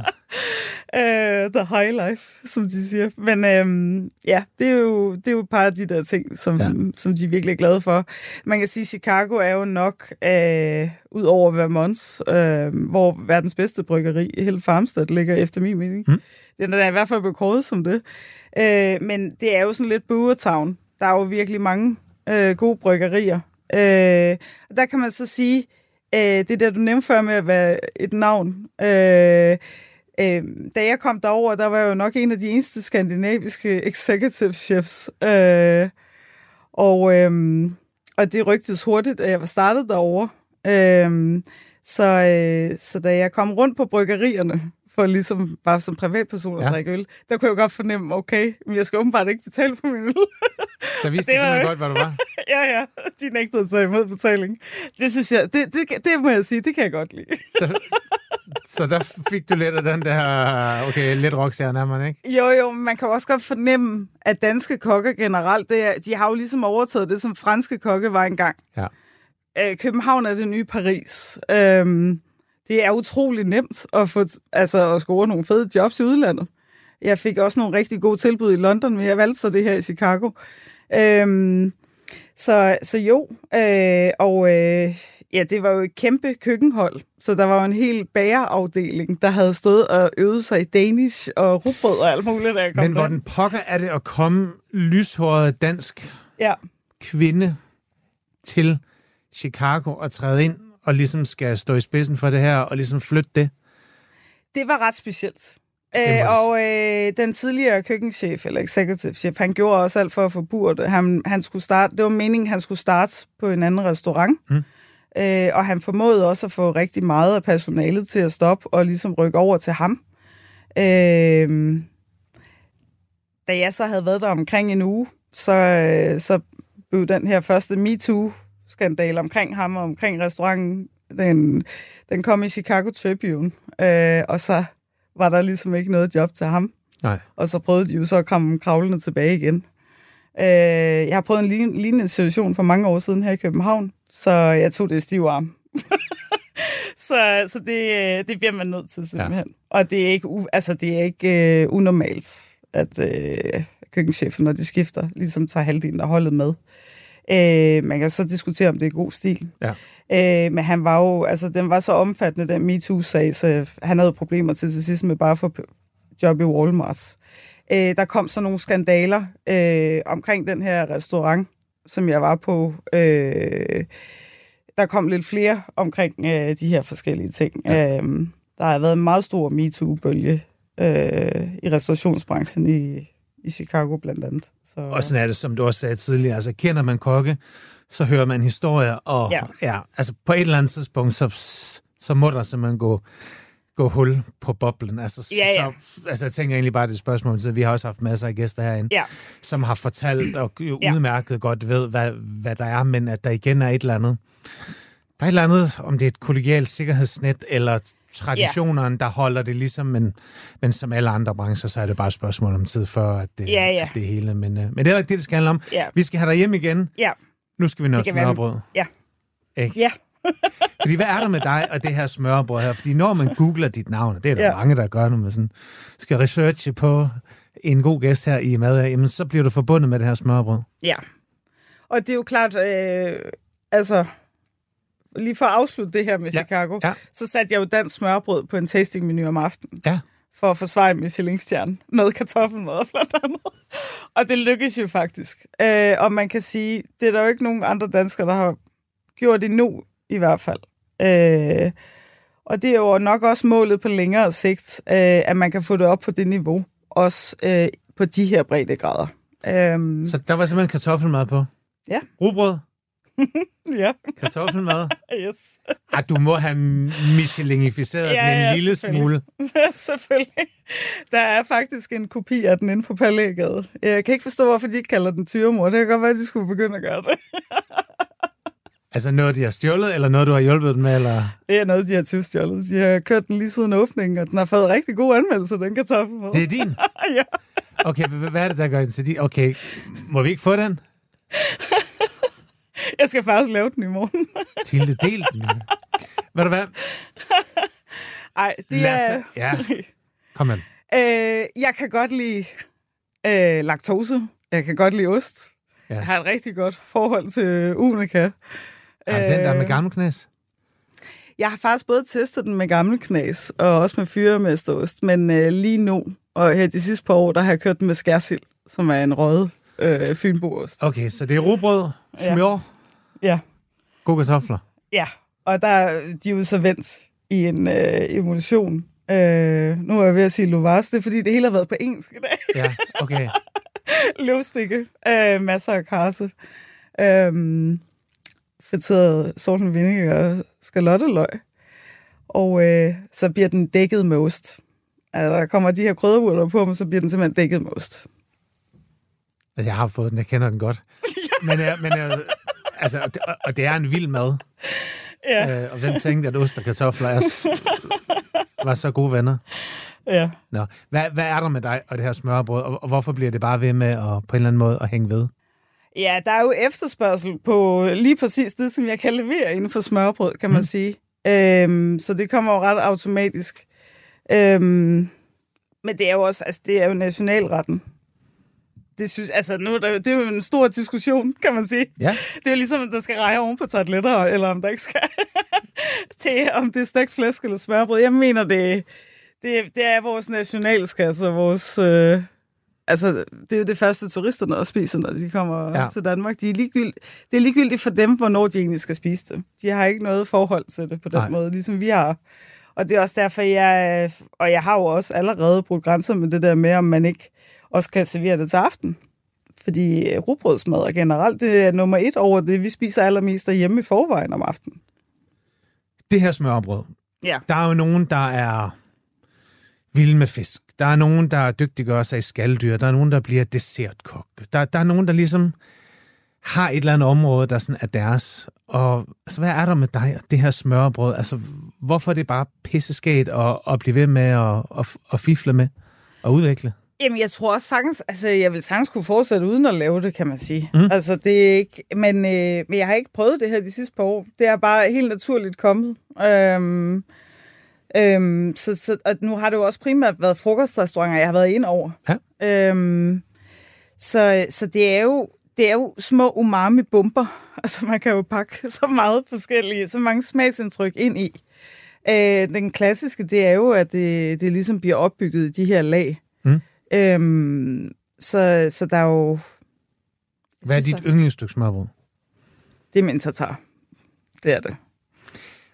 Uh, the high life, som de siger. Men øhm, ja, det er, jo, det er jo et par af de der ting, som, Ja. som de er virkelig glade for. Man kan sige, at Chicago er jo nok, øh, ud over Vermont, øh, hvor verdens bedste bryggeri, hele Farmstead, ligger efter min mening. Mm. Den er i hvert fald blevet kåret som det. Øh, men det er jo sådan lidt Boertown. Der er jo virkelig mange øh, gode bryggerier. Øh, og der kan man så sige, øh, det der, du nævnte før med at være et navn. Øh, Øh, da jeg kom derover, der var jeg jo nok en af de eneste skandinaviske executive chefs. Øh, og, øh, og det rygtes hurtigt, at jeg var startet derovre. Øh, så, øh, så da jeg kom rundt på bryggerierne, for ligesom bare som privatperson at Ja. drikke øl, der kunne jeg godt fornemme, okay, men jeg skal åbenbart ikke betale for min øl. Der viste Det simpelthen godt, hvad du var. ja, ja, de nægtede at tage imod betaling. Det synes jeg, det, det, det må jeg sige, det kan jeg godt lide. Så der fik du lidt af den der, okay, lidt rockstjerne er man, ikke? Jo, jo, men man kan også godt fornemme, at danske kokke generelt, det er, de har jo ligesom overtaget det, som franske kokke var engang. Ja. Øh, København er det nye Paris. Øhm, det er utrolig nemt at få, altså, at score nogle fede jobs i udlandet. Jeg fik også nogle rigtig gode tilbud i London, men jeg valgte så det her i Chicago. Øhm, så, så jo, øh, og øh, ja, det var jo et kæmpe køkkenhold, så der var jo en hel bagerafdeling, der havde stået og øvet sig i danish og rugbrød og alt muligt, da jeg kom Men hvordan pokker er det at komme lyshåret dansk Ja, kvinde til Chicago og træde ind og ligesom skal stå i spidsen for det her og ligesom flytte det? Det var ret specielt. Må Øh, og øh, den tidligere køkkenchef, eller executive chef, han gjorde også alt for at få burt. Han, han skulle starte, det var meningen, han skulle starte på en anden restaurant. Mm. Øh, og han formåede også at få rigtig meget af personalet til at stoppe og ligesom rykke over til ham. Øh, da jeg så havde været der omkring en uge, så, øh, så blev den her første MeToo-skandal omkring ham og omkring restauranten, den, den kom i Chicago Tribune. Øh, og så var der ligesom ikke noget job til ham. Nej. Og så prøvede de jo så at komme kravlende tilbage igen. Øh, jeg har prøvet en lign- lignende situation for mange år siden her i København, så jeg tog det i stiv arm. så så det, øh, det bliver man nødt til simpelthen. Ja. Og det er ikke, u- altså, det er ikke øh, unormalt, at øh, køkkenchefen, når de skifter, ligesom tager halvdelen af holdet med. Øh, man kan så diskutere, om det er god stil. Ja. Øh, men han var jo, altså den var så omfattende, den MeToo-sag, så han havde problemer til til sidst med bare få job i Walmart. Øh, der kom så nogle skandaler øh, omkring den her restaurant, som jeg var på. Øh, der kom lidt flere omkring øh, de her forskellige ting. Ja. Øh, der har været en meget stor MeToo-bølge øh, i restaurationsbranchen i, i Chicago blandt andet. Så, Og sådan er det, som du også sagde tidligere. Altså, kender man kokke, så hører man historier, og Ja. ja, altså på et eller andet tidspunkt, så, så må der simpelthen gå, gå hul på boblen. Altså, Ja, ja. Så, altså, jeg tænker egentlig bare, det et spørgsmål, så vi har også haft masser af gæster herinde, Ja. som har fortalt og Ja. udmærket godt ved, hvad, hvad der er, men at der igen er et eller andet. Der er et eller andet, om det er et kollegialt sikkerhedsnet, eller traditionerne, der holder det ligesom, men, men som alle andre brancher, så er det bare et spørgsmål om tid, før at det, Ja, ja. At det hele. Men, øh, men det er ikke det, det skal handle om. Ja. Vi skal have dig hjem igen. Ja, Nu skal vi nå smørbrød. ja. Ikke? ja. Fordi hvad er der med dig og det her smørbrød her? Fordi når man googler dit navn, og det er der ja. Ja. mange, der gør, når man sådan skal researche på en god gæst her i mad, jamen så bliver du forbundet med det her smørbrød. Ja. Og det er jo klart, øh, altså, lige for at afslutte det her med Ja. Chicago, Ja. så satte jeg jo dansk smørbrød på en tastingmenu om aftenen, Ja. for at forsvare Michelin-stjerne med kartoffelmad blandt andet. Og det lykkedes jo faktisk. Øh, og man kan sige, det er der jo ikke nogen andre danskere, der har gjort endnu, i hvert fald. Øh, og det er jo nok også målet på længere sigt, øh, at man kan få det op på det niveau, også øh, på de her breddegrader. Øh, Så der var simpelthen kartoffelmad på. Ja. Rugbrød, ja, kartoffelmad. yes. Ej, du må have Michelinificeret Ja, den en ja, lille selvfølgelig. smule. Selvfølgelig. Der er faktisk en kopi af den inde på Pallægade. Jeg kan ikke forstå, hvorfor de ikke kalder den tyremor. Det kan godt være, at de skulle begynde at gøre det. Altså noget, de har stjålet, eller noget, du har hjulpet dem med, eller... Det er noget, de har tyvstjålet. De har kørt den lige siden åbningen, og den har fået rigtig god anmeldelse, den kartoffelmad. Det er din? ja. Okay, hvad er det, der gør den til din? Okay, må vi ikke få den? Jeg skal faktisk lave den i morgen. Tilde, del den. Ved du hvad? Ej, det Lad er... Ja, kom med. Øh, jeg kan godt lide øh, laktose. Jeg kan godt lide ost. Ja. Jeg har et rigtig godt forhold til unika. Har du den der med Øh, gammel knæs? Jeg har faktisk både testet den med gammel knas, og også med fyremesterost, men øh, lige nu, og her de sidste par år, der har jeg kørt den med skærsild, som er en rød øh, fynboost. Okay, så det er rugbrød, smør, Ja, gode kartofler. ja. Og der er de er jo så vendt i en øh, emulsion. Øh, nu er jeg ved at sige lovars, det er fordi, det hele har været på engelsk i dag. Ja, okay. Løvstikke, øh, masser af karse, øh, friteret and vinegar og skalotteløg. Og øh, så bliver den dækket med ost. Altså, der kommer de her krydderurter på, men så bliver den simpelthen dækket med ost. Altså, jeg har fået den, jeg kender den godt. Men, øh, men øh, altså, og det- og det er en vild mad. Ja, Øh, og hvem tænkte, at ost og kartofler er, var så gode venner? ja. Nå. Hvad, hvad er der med dig og det her smørbrød, og, og hvorfor bliver det bare ved med at, på en eller anden måde at hænge ved? Ja, der er jo efterspørgsel på lige præcis det, som jeg kan levere inden for smørbrød, kan man mm. sige. Øhm, så det kommer jo ret automatisk. Øhm, men det er jo også, altså det er jo nationalretten. Det, synes, altså, nu er der, det er jo en stor diskussion, kan man sige. Ja. Det er jo ligesom, om der skal reje oven på tartletter, eller om der ikke skal. det om det er stegt flæsk eller smørbrød. Jeg mener, det, det, det er vores nationalskat, og vores, øh, Altså, det er jo det første, turisterne også spiser, når de kommer Ja. til Danmark. De er ligegyldigt, det er ligegyldigt for dem, hvornår de egentlig skal spise det. De har ikke noget forhold til det på den. Nej. måde, ligesom vi har. Og det er også derfor, jeg... Og jeg har jo også allerede brugt grænser med det der med, om man ikke også kan servere det til aften. Fordi øh, rugbrødsmad er generelt, det er nummer et over det, vi spiser allermest derhjemme i forvejen om aftenen. Det her smørbrød, Ja. der er jo nogen, der er vilde med fisk. Der er nogen, der dygtiggør sig i skalddyr. Der er nogen, der bliver dessertkok. Der, der er nogen, der ligesom har et eller andet område, der sådan er deres. Og altså, hvad er der med dig og det her smørbrød? Altså, hvorfor er det bare pisseskægt at, at blive ved med at, at, at fifle med og udvikle? Jamen, jeg tror også sagtens, altså jeg vil sagtens kunne fortsætte uden at lave det, kan man sige. Mm. Altså, det er ikke, men, øh, men jeg har ikke prøvet det her de sidste par år. Det er bare helt naturligt kommet. Øhm, øhm, så, så, og nu har det jo også primært været frokostrestauranter, jeg har været ind over. Ja. Øhm, så, så det er jo det er jo små umami-bomber. Altså, man kan jo pakke så meget forskellige, så mange smagsindtryk ind i. Øh, den klassiske, det er jo, at det, det ligesom bliver opbygget i de her lag. Mm. Øhm, så, så der er jo... Hvad er dit yndlingsstykke smørbrød? Det er min tartar. Det er det.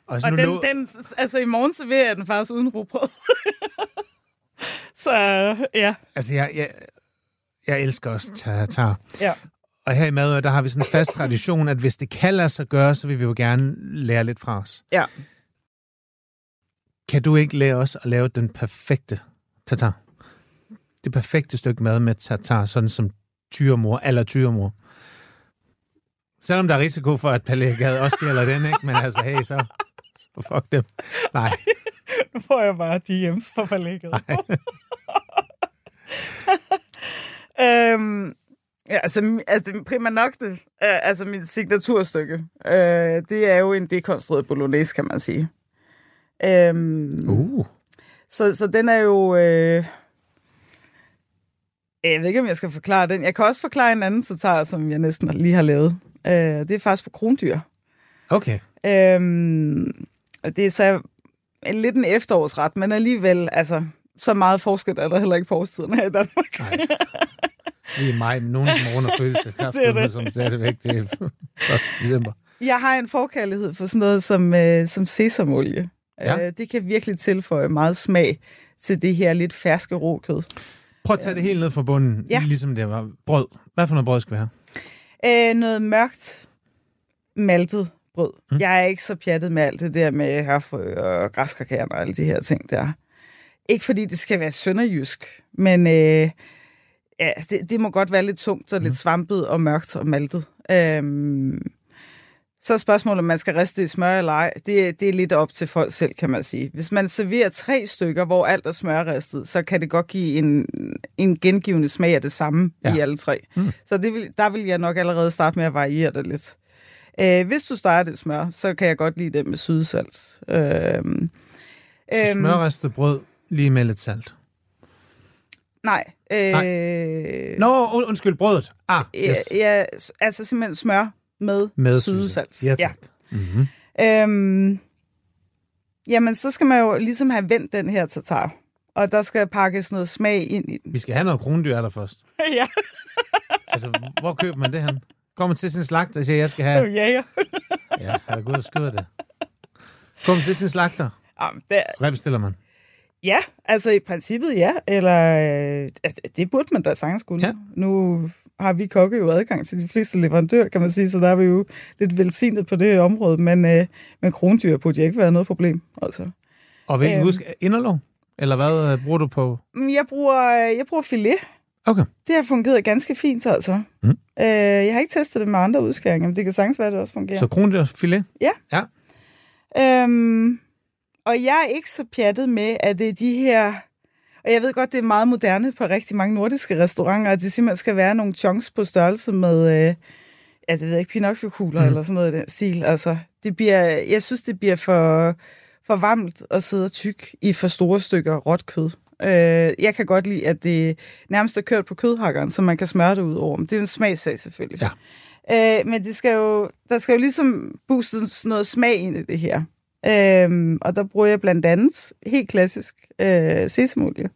Altså, Og nu den, lå- den, altså i morgen serverer jeg den faktisk uden rugbrød. så ja. Altså, jeg, jeg, jeg elsker også tartar. ja. Og her i Madør, der har vi sådan en fast tradition, at hvis det kan lade sig gøre, så vil vi jo gerne lære lidt fra os. Ja. Kan du ikke lære os at lave den perfekte tartar? Det perfekte stykke mad med tartar, sådan som tyremor, eller tyremor. Selvom der er risiko for, at Palle Gade også stjæler den, ikke? Men altså, hey, så fuck dem. Nej, Nu får jeg bare de hjems for forlægget. øhm, ja, altså, altså prima nok det, øh, altså mit signaturstykke, øh, det er jo en dekonstrueret bolognese, kan man sige. Øhm, uh. så, så den er jo... Øh, jeg ved ikke, om jeg skal forklare den. Jeg kan også forklare en anden tartar, som jeg næsten lige har lavet. Øh, det er faktisk på krondyr. Okay. Øhm, og det er så en, lidt en efterårsret, men alligevel, altså, så meget forskel er der heller ikke på årstiden her i Danmark. Nej. Vi er mig, men dem runder følelse. Det er det. som stadigvæk, det er 1. december. Jeg har en forkærlighed for sådan noget som, øh, som sesamolie. Ja. Øh, det kan virkelig tilføje meget smag til det her lidt ferske råkød. Prøv at tage det helt ned fra bunden, Ja. ligesom det var brød. Hvad for noget brød skal vi have? Øh, noget mørkt maltet brød. Mm. Jeg er ikke så pjattet med alt det der med hørfrø og græskarkærne og alle de her ting der. Ikke fordi det skal være sønderjysk, men øh, ja, det, det må godt være lidt tungt og lidt svampet og mørkt og maltet. Øhm, så er spørgsmålet, om man skal riste i smør eller ej. Det, det er lidt op til folk selv, kan man sige. Hvis man serverer tre stykker, hvor alt er smørristet, så kan det godt give en, en gengivende smag af det samme Ja. i alle tre. Mm. Så det vil, der vil jeg nok allerede starte med at variere det lidt. Øh, hvis du starter det smør, så kan jeg godt lide det med sydsalt. Øh, Så smørristet brød lige med lidt salt. Nej. Øh, Nå, und- undskyld, brødet. Ah, yes. ja, ja, altså simpelthen smør med, Med sydsalt. Ja, tak. Mm-hmm. Øhm, jamen, så skal man jo ligesom have vendt den her tartar. Og der skal pakkes noget smag ind i den. Vi skal have noget krondyr der først. ja, Altså, hvor køber man det hen? Kommer til sin slagter og siger, jeg skal have... ja, ja. Ja, har jeg gået og skyder det. Kommer til sin slagter. Jamen, det, Hvad bestiller man? ja, altså i princippet ja. Eller øh, altså, det burde man da sagtens kunne. Ja. Nu har vi kokke jo adgang til de fleste leverandører, kan man sige, så der er vi jo lidt velsignet på det område. Men, øh, men krondyr burde jo ikke være noget problem. Altså. Og hvilken Øhm. øhm. inderlov? Eller hvad øh, bruger du på? Men Jeg bruger, jeg bruger filet. Okay. Det har fungeret ganske fint, altså. Mm. Øh, jeg har ikke testet det med andre udskæringer, men det kan sagtens være, at det også fungerer. Så krondyr filet? Ja. Ja. Øhm, og jeg er ikke så pjattet med, at det er de her... Og jeg ved godt, det er meget moderne på rigtig mange nordiske restauranter, at det simpelthen skal være nogle chunks på størrelse med, øh, altså, jeg ved ikke, pinocchio-kugler mm. eller sådan noget i den stil. Altså, det bliver, jeg synes, det bliver for, for varmt at sidde og tyk i for store stykker råt kød. Øh, jeg kan godt lide, at det nærmest er kørt på kødhakkeren, så man kan smøre det ud over. Men det er en smagssag selvfølgelig. Ja. Øh, men det skal jo, der skal jo ligesom boostes noget smag ind i det her. Øhm, og der bruger jeg blandt andet helt klassisk øh, sesamolie.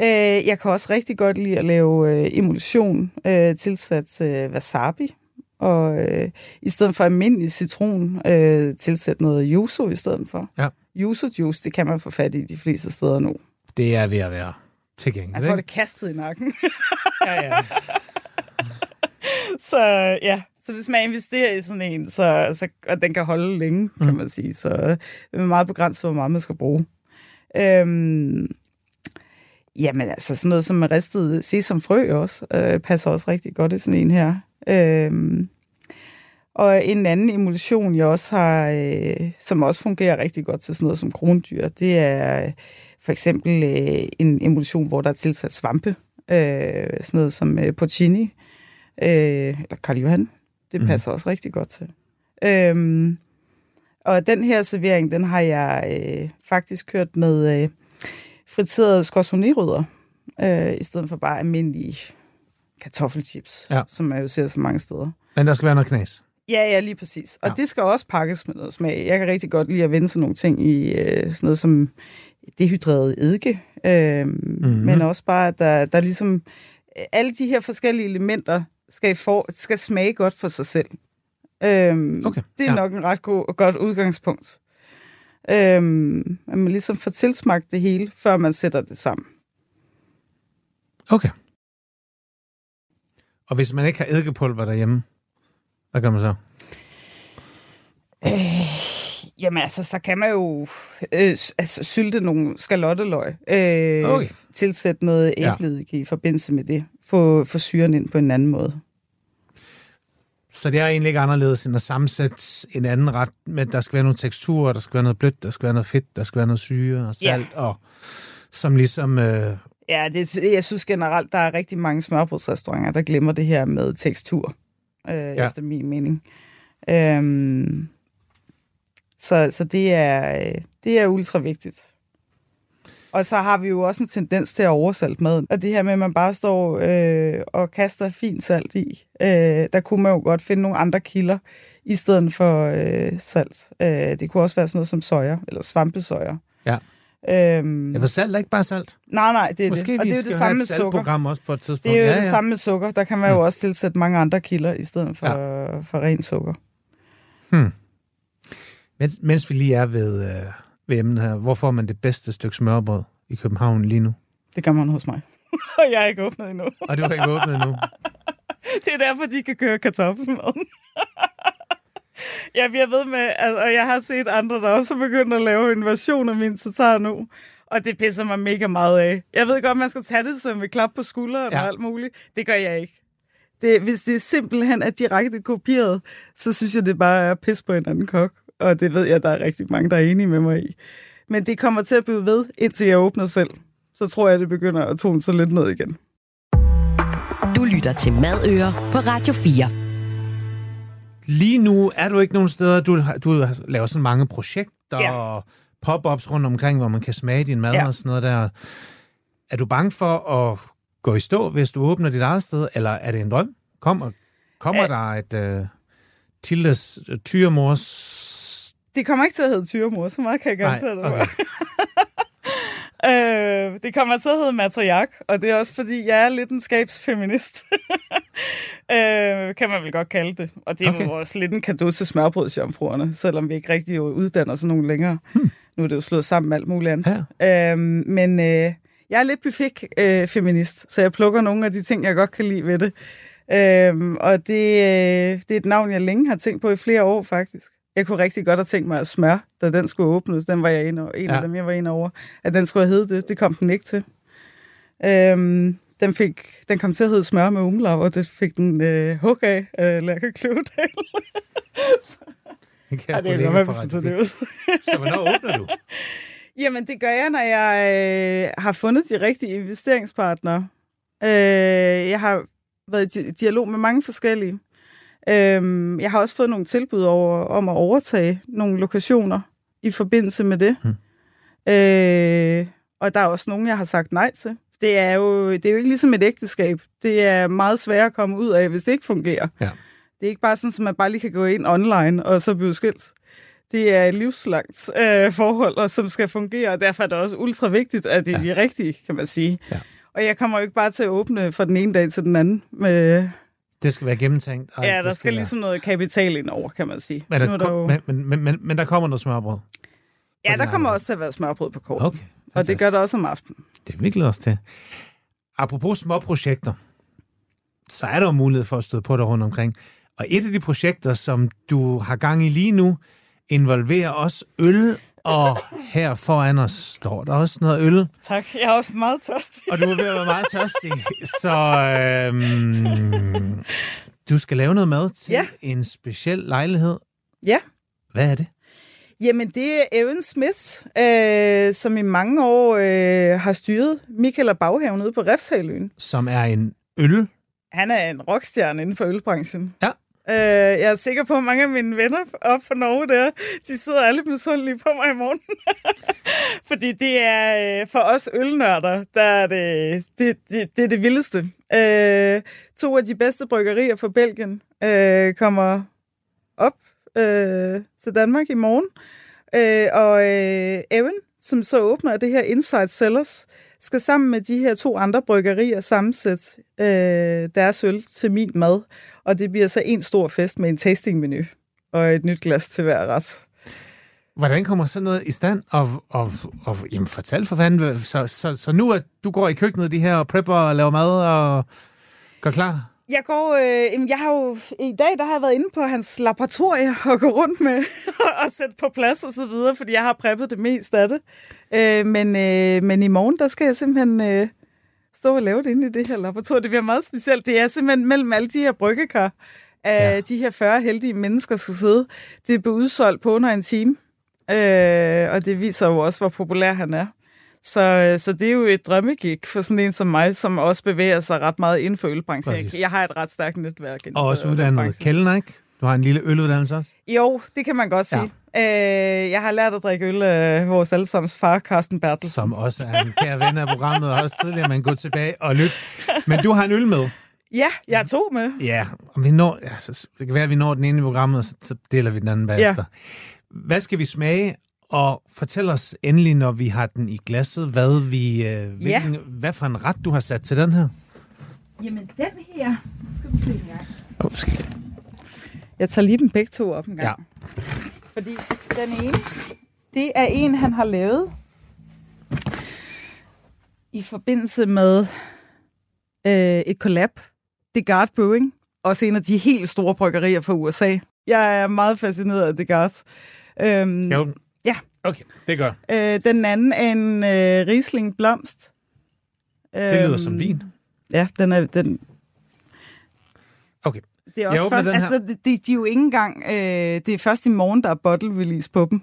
Øh, jeg kan også rigtig godt lide at lave øh, emulsion øh, tilsat øh, wasabi. Og øh, i stedet for almindelig citron, øh, tilsæt noget yuzu i stedet for. Ja. Yuzu juice, det kan man få fat i de fleste steder nu. Det er ved at være tilgængeligt. Jeg får det kastet i nakken. Ja, ja. så ja, så hvis man investerer i sådan en, så, så, og den kan holde længe, kan Mm. man sige, så øh, er meget begrænset, hvor meget man skal bruge. Øhm, jamen altså, sådan noget som ristet sesamfrø også, øh, passer også rigtig godt i sådan en her. Øhm, og en anden emulsion, jeg også har, øh, som også fungerer rigtig godt til sådan noget som krondyr, det er øh, for eksempel øh, en emulsion, hvor der er tilsat svampe. Øh, sådan noget som øh, porcini, øh, eller Karl Johan. Det Mhm. passer mm. også rigtig godt til. Øhm, og den her servering, den har jeg øh, faktisk kørt med øh, friterede skorzonerødder, øh, i stedet for bare almindelige kartoffelchips, Ja. som man jo ser så mange steder. Men der skal være noget knas. Ja, ja, lige præcis. Og Ja. ja. det skal også pakkes med noget smag. Jeg kan rigtig godt lide at vende sådan nogle ting i øh, sådan noget som dehydreret eddike, øh, mm-hmm. men også bare, at der, der ligesom øh, alle de her forskellige elementer skal, for, skal smage godt for sig selv. Øhm, Okay, Det er ja. ja. nok en ret god, godt udgangspunkt. Øhm, at man ligesom får tilsmagt det hele, før man sætter det sammen. Okay. Og hvis man ikke har eddikepulver derhjemme, hvad gør man så? Jamen altså, så kan man jo øh, altså, sylte nogle skalotteløg. Øh, Okay. Tilsætte noget Ja. æbleeddike i forbindelse med det. Få, få syren ind på en anden måde. Så det er egentlig ikke anderledes end at sammensætte en anden ret, men der skal være nogle teksturer, der skal være noget blødt, der skal være noget fedt, der skal være noget syre og salt, ja. og som ligesom... Øh, Ja, det, jeg synes generelt, der er rigtig mange smørbrødsrestauranter, der glemmer det her med tekstur, øh, ja. efter min mening. Øhm, så, så det er, øh, det er ultra vigtigt. Og så har vi jo også en tendens til at oversalte maden. Og det her med, at man bare står øh, og kaster fint salt i, øh, der kunne man jo godt finde nogle andre kilder i stedet for øh, salt. Øh, det kunne også være sådan noget som soja, eller svampesøjer. ja. Øhm, Jeg vil salt er ikke bare salt. nej, nej, det er Måske det. Og det er jo det samme med sukker. også på et tidspunkt. Det er jo ja, det ja. samme med sukker. Der kan man jo også tilsætte mange andre kilder i stedet for, ja. for ren sukker. Mens, mens vi lige er ved, øh, ved emnet her, hvor får man det bedste stykke smørbrød i København lige nu? Det gør man hos mig. Og jeg er ikke åbnet endnu. Og du har ikke åbnet endnu. Det er derfor, de kan køre kartoffelmaden. jeg bliver ved med, altså, og jeg har set andre, der også er begyndt at lave en version af min tatar nu. Og det pisser mig mega meget af. Jeg ved godt, man skal tage det som et klap på skulderen Ja. ja. og alt muligt. Det gør jeg ikke. Det, hvis det simpelthen er direkte kopieret, så synes jeg, det bare er pis på en anden kok. Og det ved jeg, der er rigtig mange, der er enige med mig i. Men det kommer til at blive ved, indtil jeg åbner selv. Så tror jeg, det begynder at tone sig lidt ned igen. Du lytter til Madøer på Radio 4. Lige nu er du ikke nogen steder, du, har- du laver sådan mange projekter Ja. og pop-ups rundt omkring, hvor man kan smage din mad Ja. og sådan noget der. Er du bange for at gå i stå, hvis du åbner dit eget sted, eller er det en drøm? Kommer, kommer Æ- der et uh, Tildes uh, tyremors... Det kommer ikke til at hedde tyremor, så meget kan jeg garantere dig. okay. Øh, det kommer til at hedde matriark, og det er også fordi, jeg er lidt en skabsfeminist. øh, kan man vel godt kalde det. Og det er Okay. okay. også lidt en kado til smørbrødsjomfruerne, selvom vi ikke rigtig jo uddanner sådan nogen længere. Hmm. Nu er det jo slået sammen med alt muligt andet. Ja. Øh, men øh, jeg er lidt buffet-feminist, så jeg plukker nogle af de ting, jeg godt kan lide ved det. Øh, og det, øh, det er et navn, jeg længe har tænkt på i flere år, faktisk. Jeg kunne rigtig godt have tænkt mig at smør, da den skulle åbnes. Den var jeg en, en Ja. af dem, jeg var en over. At den skulle have heddet det. Det kom den ikke til. Øhm, den, fik, den kom til at hedde smør med umlaug, og det fik den øh, hug af af Lærke Kløvedal. Det kan jeg det er godt, tage det 4. ud. Så hvornår åbner du? Jamen, det gør jeg, når jeg øh, har fundet de rigtige investeringspartnere. Øh, jeg har været i di- dialog med mange forskellige. Øh, jeg har også fået nogle tilbud over, om at overtage nogle lokationer i forbindelse med det. Hmm. Øh, og der er også nogle, jeg har sagt nej til. Det er, jo, det er jo ikke ligesom et ægteskab. Det er meget svært at komme ud af, hvis det ikke fungerer. Ja. Det er ikke bare sådan, at man bare lige kan gå ind online og så blive skilt. Det er et livslangt øh, forhold, og som skal fungere, og derfor er det også ultra vigtigt, at det er ja. de rigtige, kan man sige. Ja. Og jeg kommer jo ikke bare til at åbne fra den ene dag til den anden. Med, Det skal være gennemtænkt. og ja, der skal være- ligesom noget kapital ind over, kan man sige. Men Nu der, er der kom, jo- men, men, men, men, men der kommer noget smørbrød. ja, der kommer også til at være smørbrød på kort. Okay. Og det gør der også om aftenen. Det vil vi glæde os til. Apropos små projekter, så er der jo mulighed for at støde på dig rundt omkring. Og et af de projekter, som du har gang i lige nu, involverer også øl, og her foran os står der også noget øl. Tak, jeg er også meget tørstig. Og du er ved at være meget tørstig, så øhm, du skal lave noget mad til Ja. en speciel lejlighed. Ja, Hvad er det? Jamen, det er Evan Smith, øh, som i mange år øh, har styret Michael og Baghaven ude på Refshaløen. Som er en øl. Han er en rockstjerne inden for ølbranchen. Ja. Øh, jeg er sikker på, at mange af mine venner op fra Norge der, de sidder alle misundelige på mig i morgen. Fordi det er øh, for os ølnørder, der er det det, det, det, er det vildeste. Øh, to af de bedste bryggerier fra Belgien øh, kommer op øh, til Danmark i morgen. Øh, og øh, Evan, som så åbner det her Inside Cellars, skal sammen med de her to andre bryggerier sammensætte øh, deres øl til min mad. Og det bliver så en stor fest med en tastingmenu og et nyt glas til hver ret. Hvordan kommer sådan noget i stand? Og, og, og jamen, fortæl for fanden. Så, så, så nu at du går i køkkenet de her og prepper og laver mad og gør klar? Jeg går, øh, jeg har jo, i dag der har jeg været inde på hans laboratorie og gå rundt med og sætte på plads og så videre, fordi jeg har preppet det mest af det. Øh, men, øh, men i morgen, der skal jeg simpelthen øh, stå og lave det inde i det her laboratorium. Det bliver meget specielt. Det er simpelthen mellem alle de her bryggekar, af Ja. de her 40 heldige mennesker skal sidde. Det bliver udsolgt på under en time. Øh, og det viser jo også, hvor populær han er. Så, så det er jo et drømmegig for sådan en som mig, som også bevæger sig ret meget inden for ølbranchen. Præcis. Jeg, har et ret stærkt netværk inden Og også uddannet kælner, ikke? Du har en lille øluddannelse også. Jo, det kan man godt sige. Ja. Øh, jeg har lært at drikke øl af vores allesammens far, Carsten Bertelsen. Som også er en kær ven af programmet, og også tidligere, man gå tilbage og lytte. Men du har en øl med. Ja, jeg er to med. Ja, og vi når, ja, så, det kan være, at vi når den ene i programmet, og så, så deler vi den anden bagefter. Hvad skal vi smage? Og fortæl os endelig, når vi har den i glasset, hvad, vi, øh, hvilken, hvad for en ret du har sat til den her. Jamen, den her... Skal du se en gang. Oh, skal... Jeg tager lige dem begge to op en gang. Ja. Fordi den ene, det er en, han har lavet i forbindelse med øh, et collab. Degard Brewing. Også en af de helt store bryggerier fra USA. Jeg er meget fascineret af Degard. Øhm, Skal? Ja. Okay, det gør. Øh, den anden er en øh, Riesling Blomst. Det lyder Øhm, som vin. Ja, den er... Den, Okay. det er også først, altså, de, de, de er jo ikke engang... Øh, det er først i morgen, der er bottle release på dem.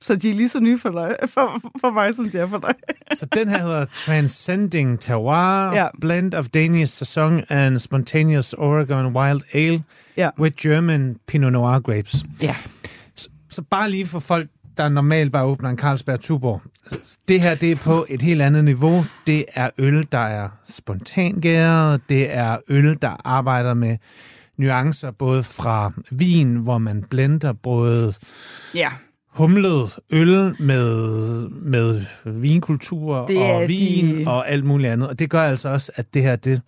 Så de er lige så nye for, dig, for, for mig, som de er for dig. Så den her hedder Transcending Terroir, Ja. Blend of Danish Saison and Spontaneous Oregon Wild Ale Ja. with German Pinot Noir grapes. Ja. Så, så bare lige for folk, der normalt bare åbner en Carlsberg Tuborg. Det her, det er på et helt andet niveau. Det er øl, der er spontangæret. Det er øl, der arbejder med nuancer, både fra vin, hvor man blender både Ja. humlet øl med, med vinkultur Det og vin de- og alt muligt andet. Og det gør altså også, at det her, det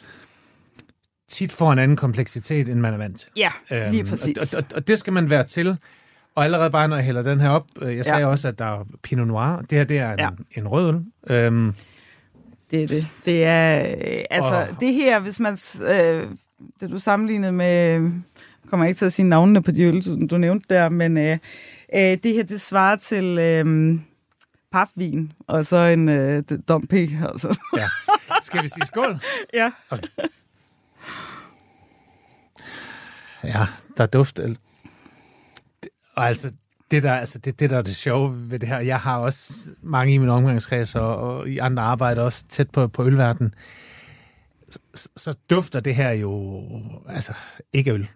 tit får en anden kompleksitet, end man er vant til. Ja, lige Øhm, præcis. Og, og, og det skal man være til. Og allerede bare, når jeg hælder den her op, øh, jeg sagde også, at der er Pinot Noir. Det her, det er en, Ja. en rød øl. Øhm, Det er det. Det er, øh, altså, Og- det her, hvis man, øh, det du sammenlignede med, jeg kommer ikke til at sige navnene på de øl, du, du nævnte der, men øh, øh, det her, det svarer til øh, papvin, og så en øh, dom P, altså. ja. Skal vi sige skål? ja. Ja, der er duft. Det- Og altså, det der, altså det, det der er det sjove ved det her, jeg har også mange i min omgangskreds og, og i andre arbejder også tæt på, på ølverdenen, så, så dufter det her jo altså ikke øl.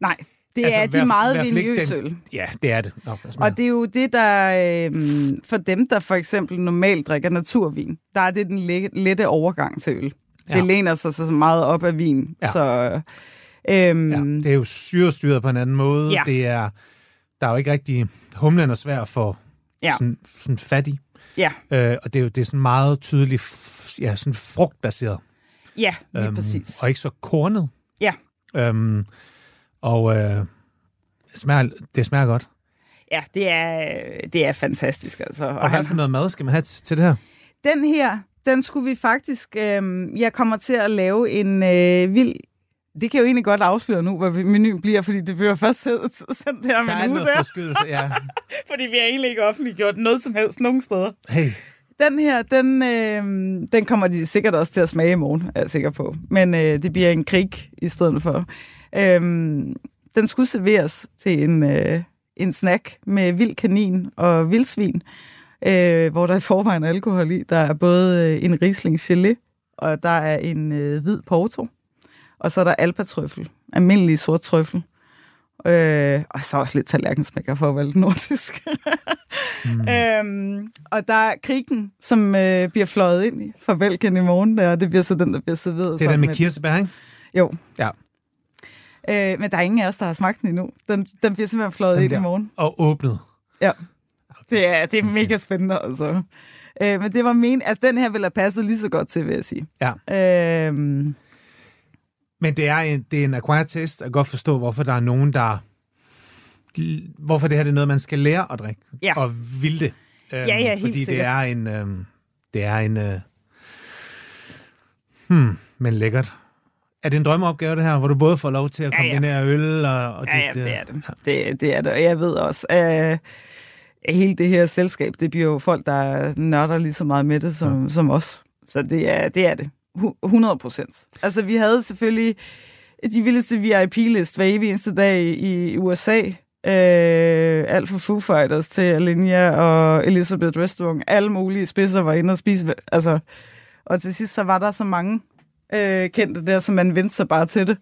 Nej, det Altså, er de i meget vinøse øl. Ja, det er det. Nå, Og det er jo det, der øh, for dem, der for eksempel normalt drikker naturvin, der er det den le- lette overgang til øl. Ja. Det læner sig så meget op af vin. Ja. Så, øhm, ja, det er jo syrestyret på en anden måde. Ja. Det er, der er jo ikke rigtig, humlen er svær for Ja. sådan, sådan fattig. Ja, Øh, og det er jo det er sådan meget tydeligt ja, sådan frugtbaseret. ja, lige Øhm, præcis. Og ikke så kornet. Ja. Øhm, og øh, det, smager, det smager godt. Ja, det er, det er fantastisk. Altså. Og, og hvad for noget mad skal man have til det her? Den her, den skulle vi faktisk... Øh, jeg kommer til at lave en øh, vild... Det kan jo egentlig godt afsløre nu, hvad menuen bliver, fordi det bliver først sendt her Der er en uge, noget der, forskydelse, ja. fordi vi har egentlig ikke offentliggjort noget som helst nogen steder. Hey, Den her, den, øh, den kommer de sikkert også til at smage i morgen, er jeg sikker på. Men øh, det bliver en krig i stedet for. Øh, den skulle serveres til en, øh, en snack med vild kanin og vildsvin, øh, hvor der i forvejen er alkohol i. Der er både øh, en Riesling gelé, og der er en øh, hvid porto, og så er der alpatrøffel, almindelig sort trøffel. Øh, og så også lidt tallerkensmækker for at være lidt nordisk. mm. øhm, og der er krigen, som øh, bliver fløjet ind i fra Belgien i morgen, der, og det bliver så den, der bliver serveret det er den med kirsebær, ikke? Jo. Ja. Øh, men der er ingen af os, der har smagt den endnu. Den, den bliver simpelthen fløjet Den ind der. i morgen. Og åbnet. Ja. Det er, det er mega spændende, altså. Øh, men det var men, at den her ville have passet lige så godt til, vil jeg sige. Ja. Øh, Men det er en, det er en acquired taste. Kan godt forstå, hvorfor der er nogen, der... Hvorfor det her det er noget, man skal lære at drikke. Ja. Og vil det. Øhm, Ja, ja, helt Fordi det sikkert. er en... Øhm, det er en... Øh, hmm, men lækkert. Er det en drømmeopgave, det her, hvor du både får lov til at Ja, ja. kombinere øl og, og ja, ja, dit... øh, det er det. det. Det er det, og jeg ved også, at hele det her selskab, det bliver jo folk, der nørder lige så meget med det som, ja. som os. Så det er det. Er det. Hu- 100 procent. Altså, vi havde selvfølgelig de vildeste VIP-list hver evig eneste dag i USA. Øh, alt fra Foo Fighters til Alinea og Elizabeth Restaurant. Alle mulige spidser var inde og spise. Altså, og til sidst så var der så mange øh, kendte der, så man vendte sig bare til det.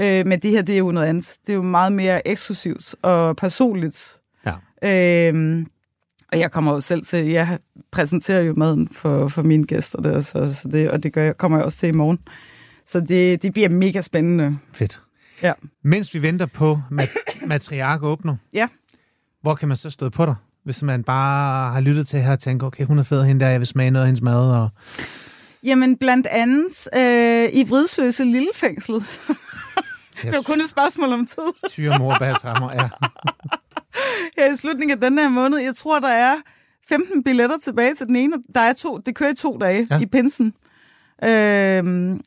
Øh, men det her, det er jo noget andet. Det er jo meget mere eksklusivt og personligt. Ja. Øh, og jeg kommer jo selv til, jeg præsenterer jo maden for, for mine gæster der, så, så det, og det gør kommer jeg også til i morgen. Så det, det bliver mega spændende. Fedt. Ja. Mens vi venter på, at matriark åbner, Ja. hvor kan man så stå på dig? Hvis man bare har lyttet til her og tænker, okay, hun er fed hende der, jeg vil smage noget af hendes mad. Og... Jamen blandt andet øh, i Vridsløse Lillefængslet. det var kun et spørgsmål om tid. Tyre mor bag trammer, ja. I slutningen af den her måned. Jeg tror, der er 15 billetter tilbage til den ene. Der er to, det kører i to dage Ja. i pinsen. Øhm,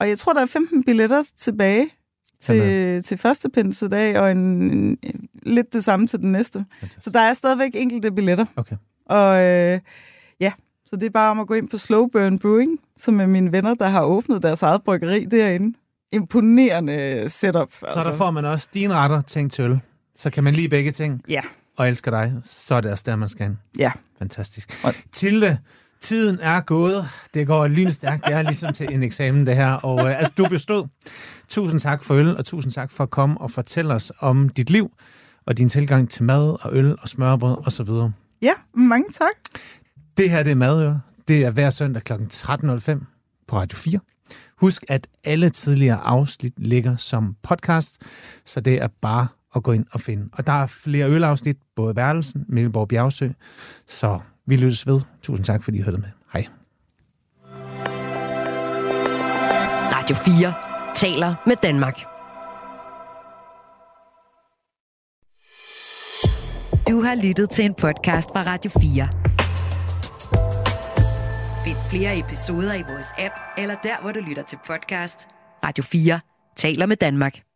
og jeg tror, der er 15 billetter tilbage til, til første pinsedag, og en, en, lidt det samme til den næste. Så der er stadigvæk enkelte billetter. Okay. Og øh, ja, så det er bare om at gå ind på Slow Burn Brewing, som er mine venner, der har åbnet deres eget bryggeri derinde. Imponerende setup. Så der får man også dine retter tænkt til øl. Så kan man lige begge ting Ja, og elsker dig. Så er det også der, man skal hen. ja. Fantastisk. Og- Tilde, tiden er gået. Det går lynstærkt. Det er ligesom til en eksamen, det her. Og øh, altså, du bestod. Tusind tak for øl, og tusind tak for at komme og fortælle os om dit liv og din tilgang til mad og øl og smørbrød osv. Ja, mange tak. Det her det er Madøre. Det er hver søndag kl. 13.05 på Radio 4. Husk, at alle tidligere afsnit ligger som podcast, så det er bare at gå ind og finde. Og der er flere ølafsnit, både Værelsen, Mikkelborg Bjergsø, så vi lyttes ved. Tusind tak, fordi I hørte med. Hej. Radio 4 taler med Danmark. Du har lyttet til en podcast fra Radio 4. Find flere episoder i vores app, eller der, hvor du lytter til podcast. Radio 4 taler med Danmark.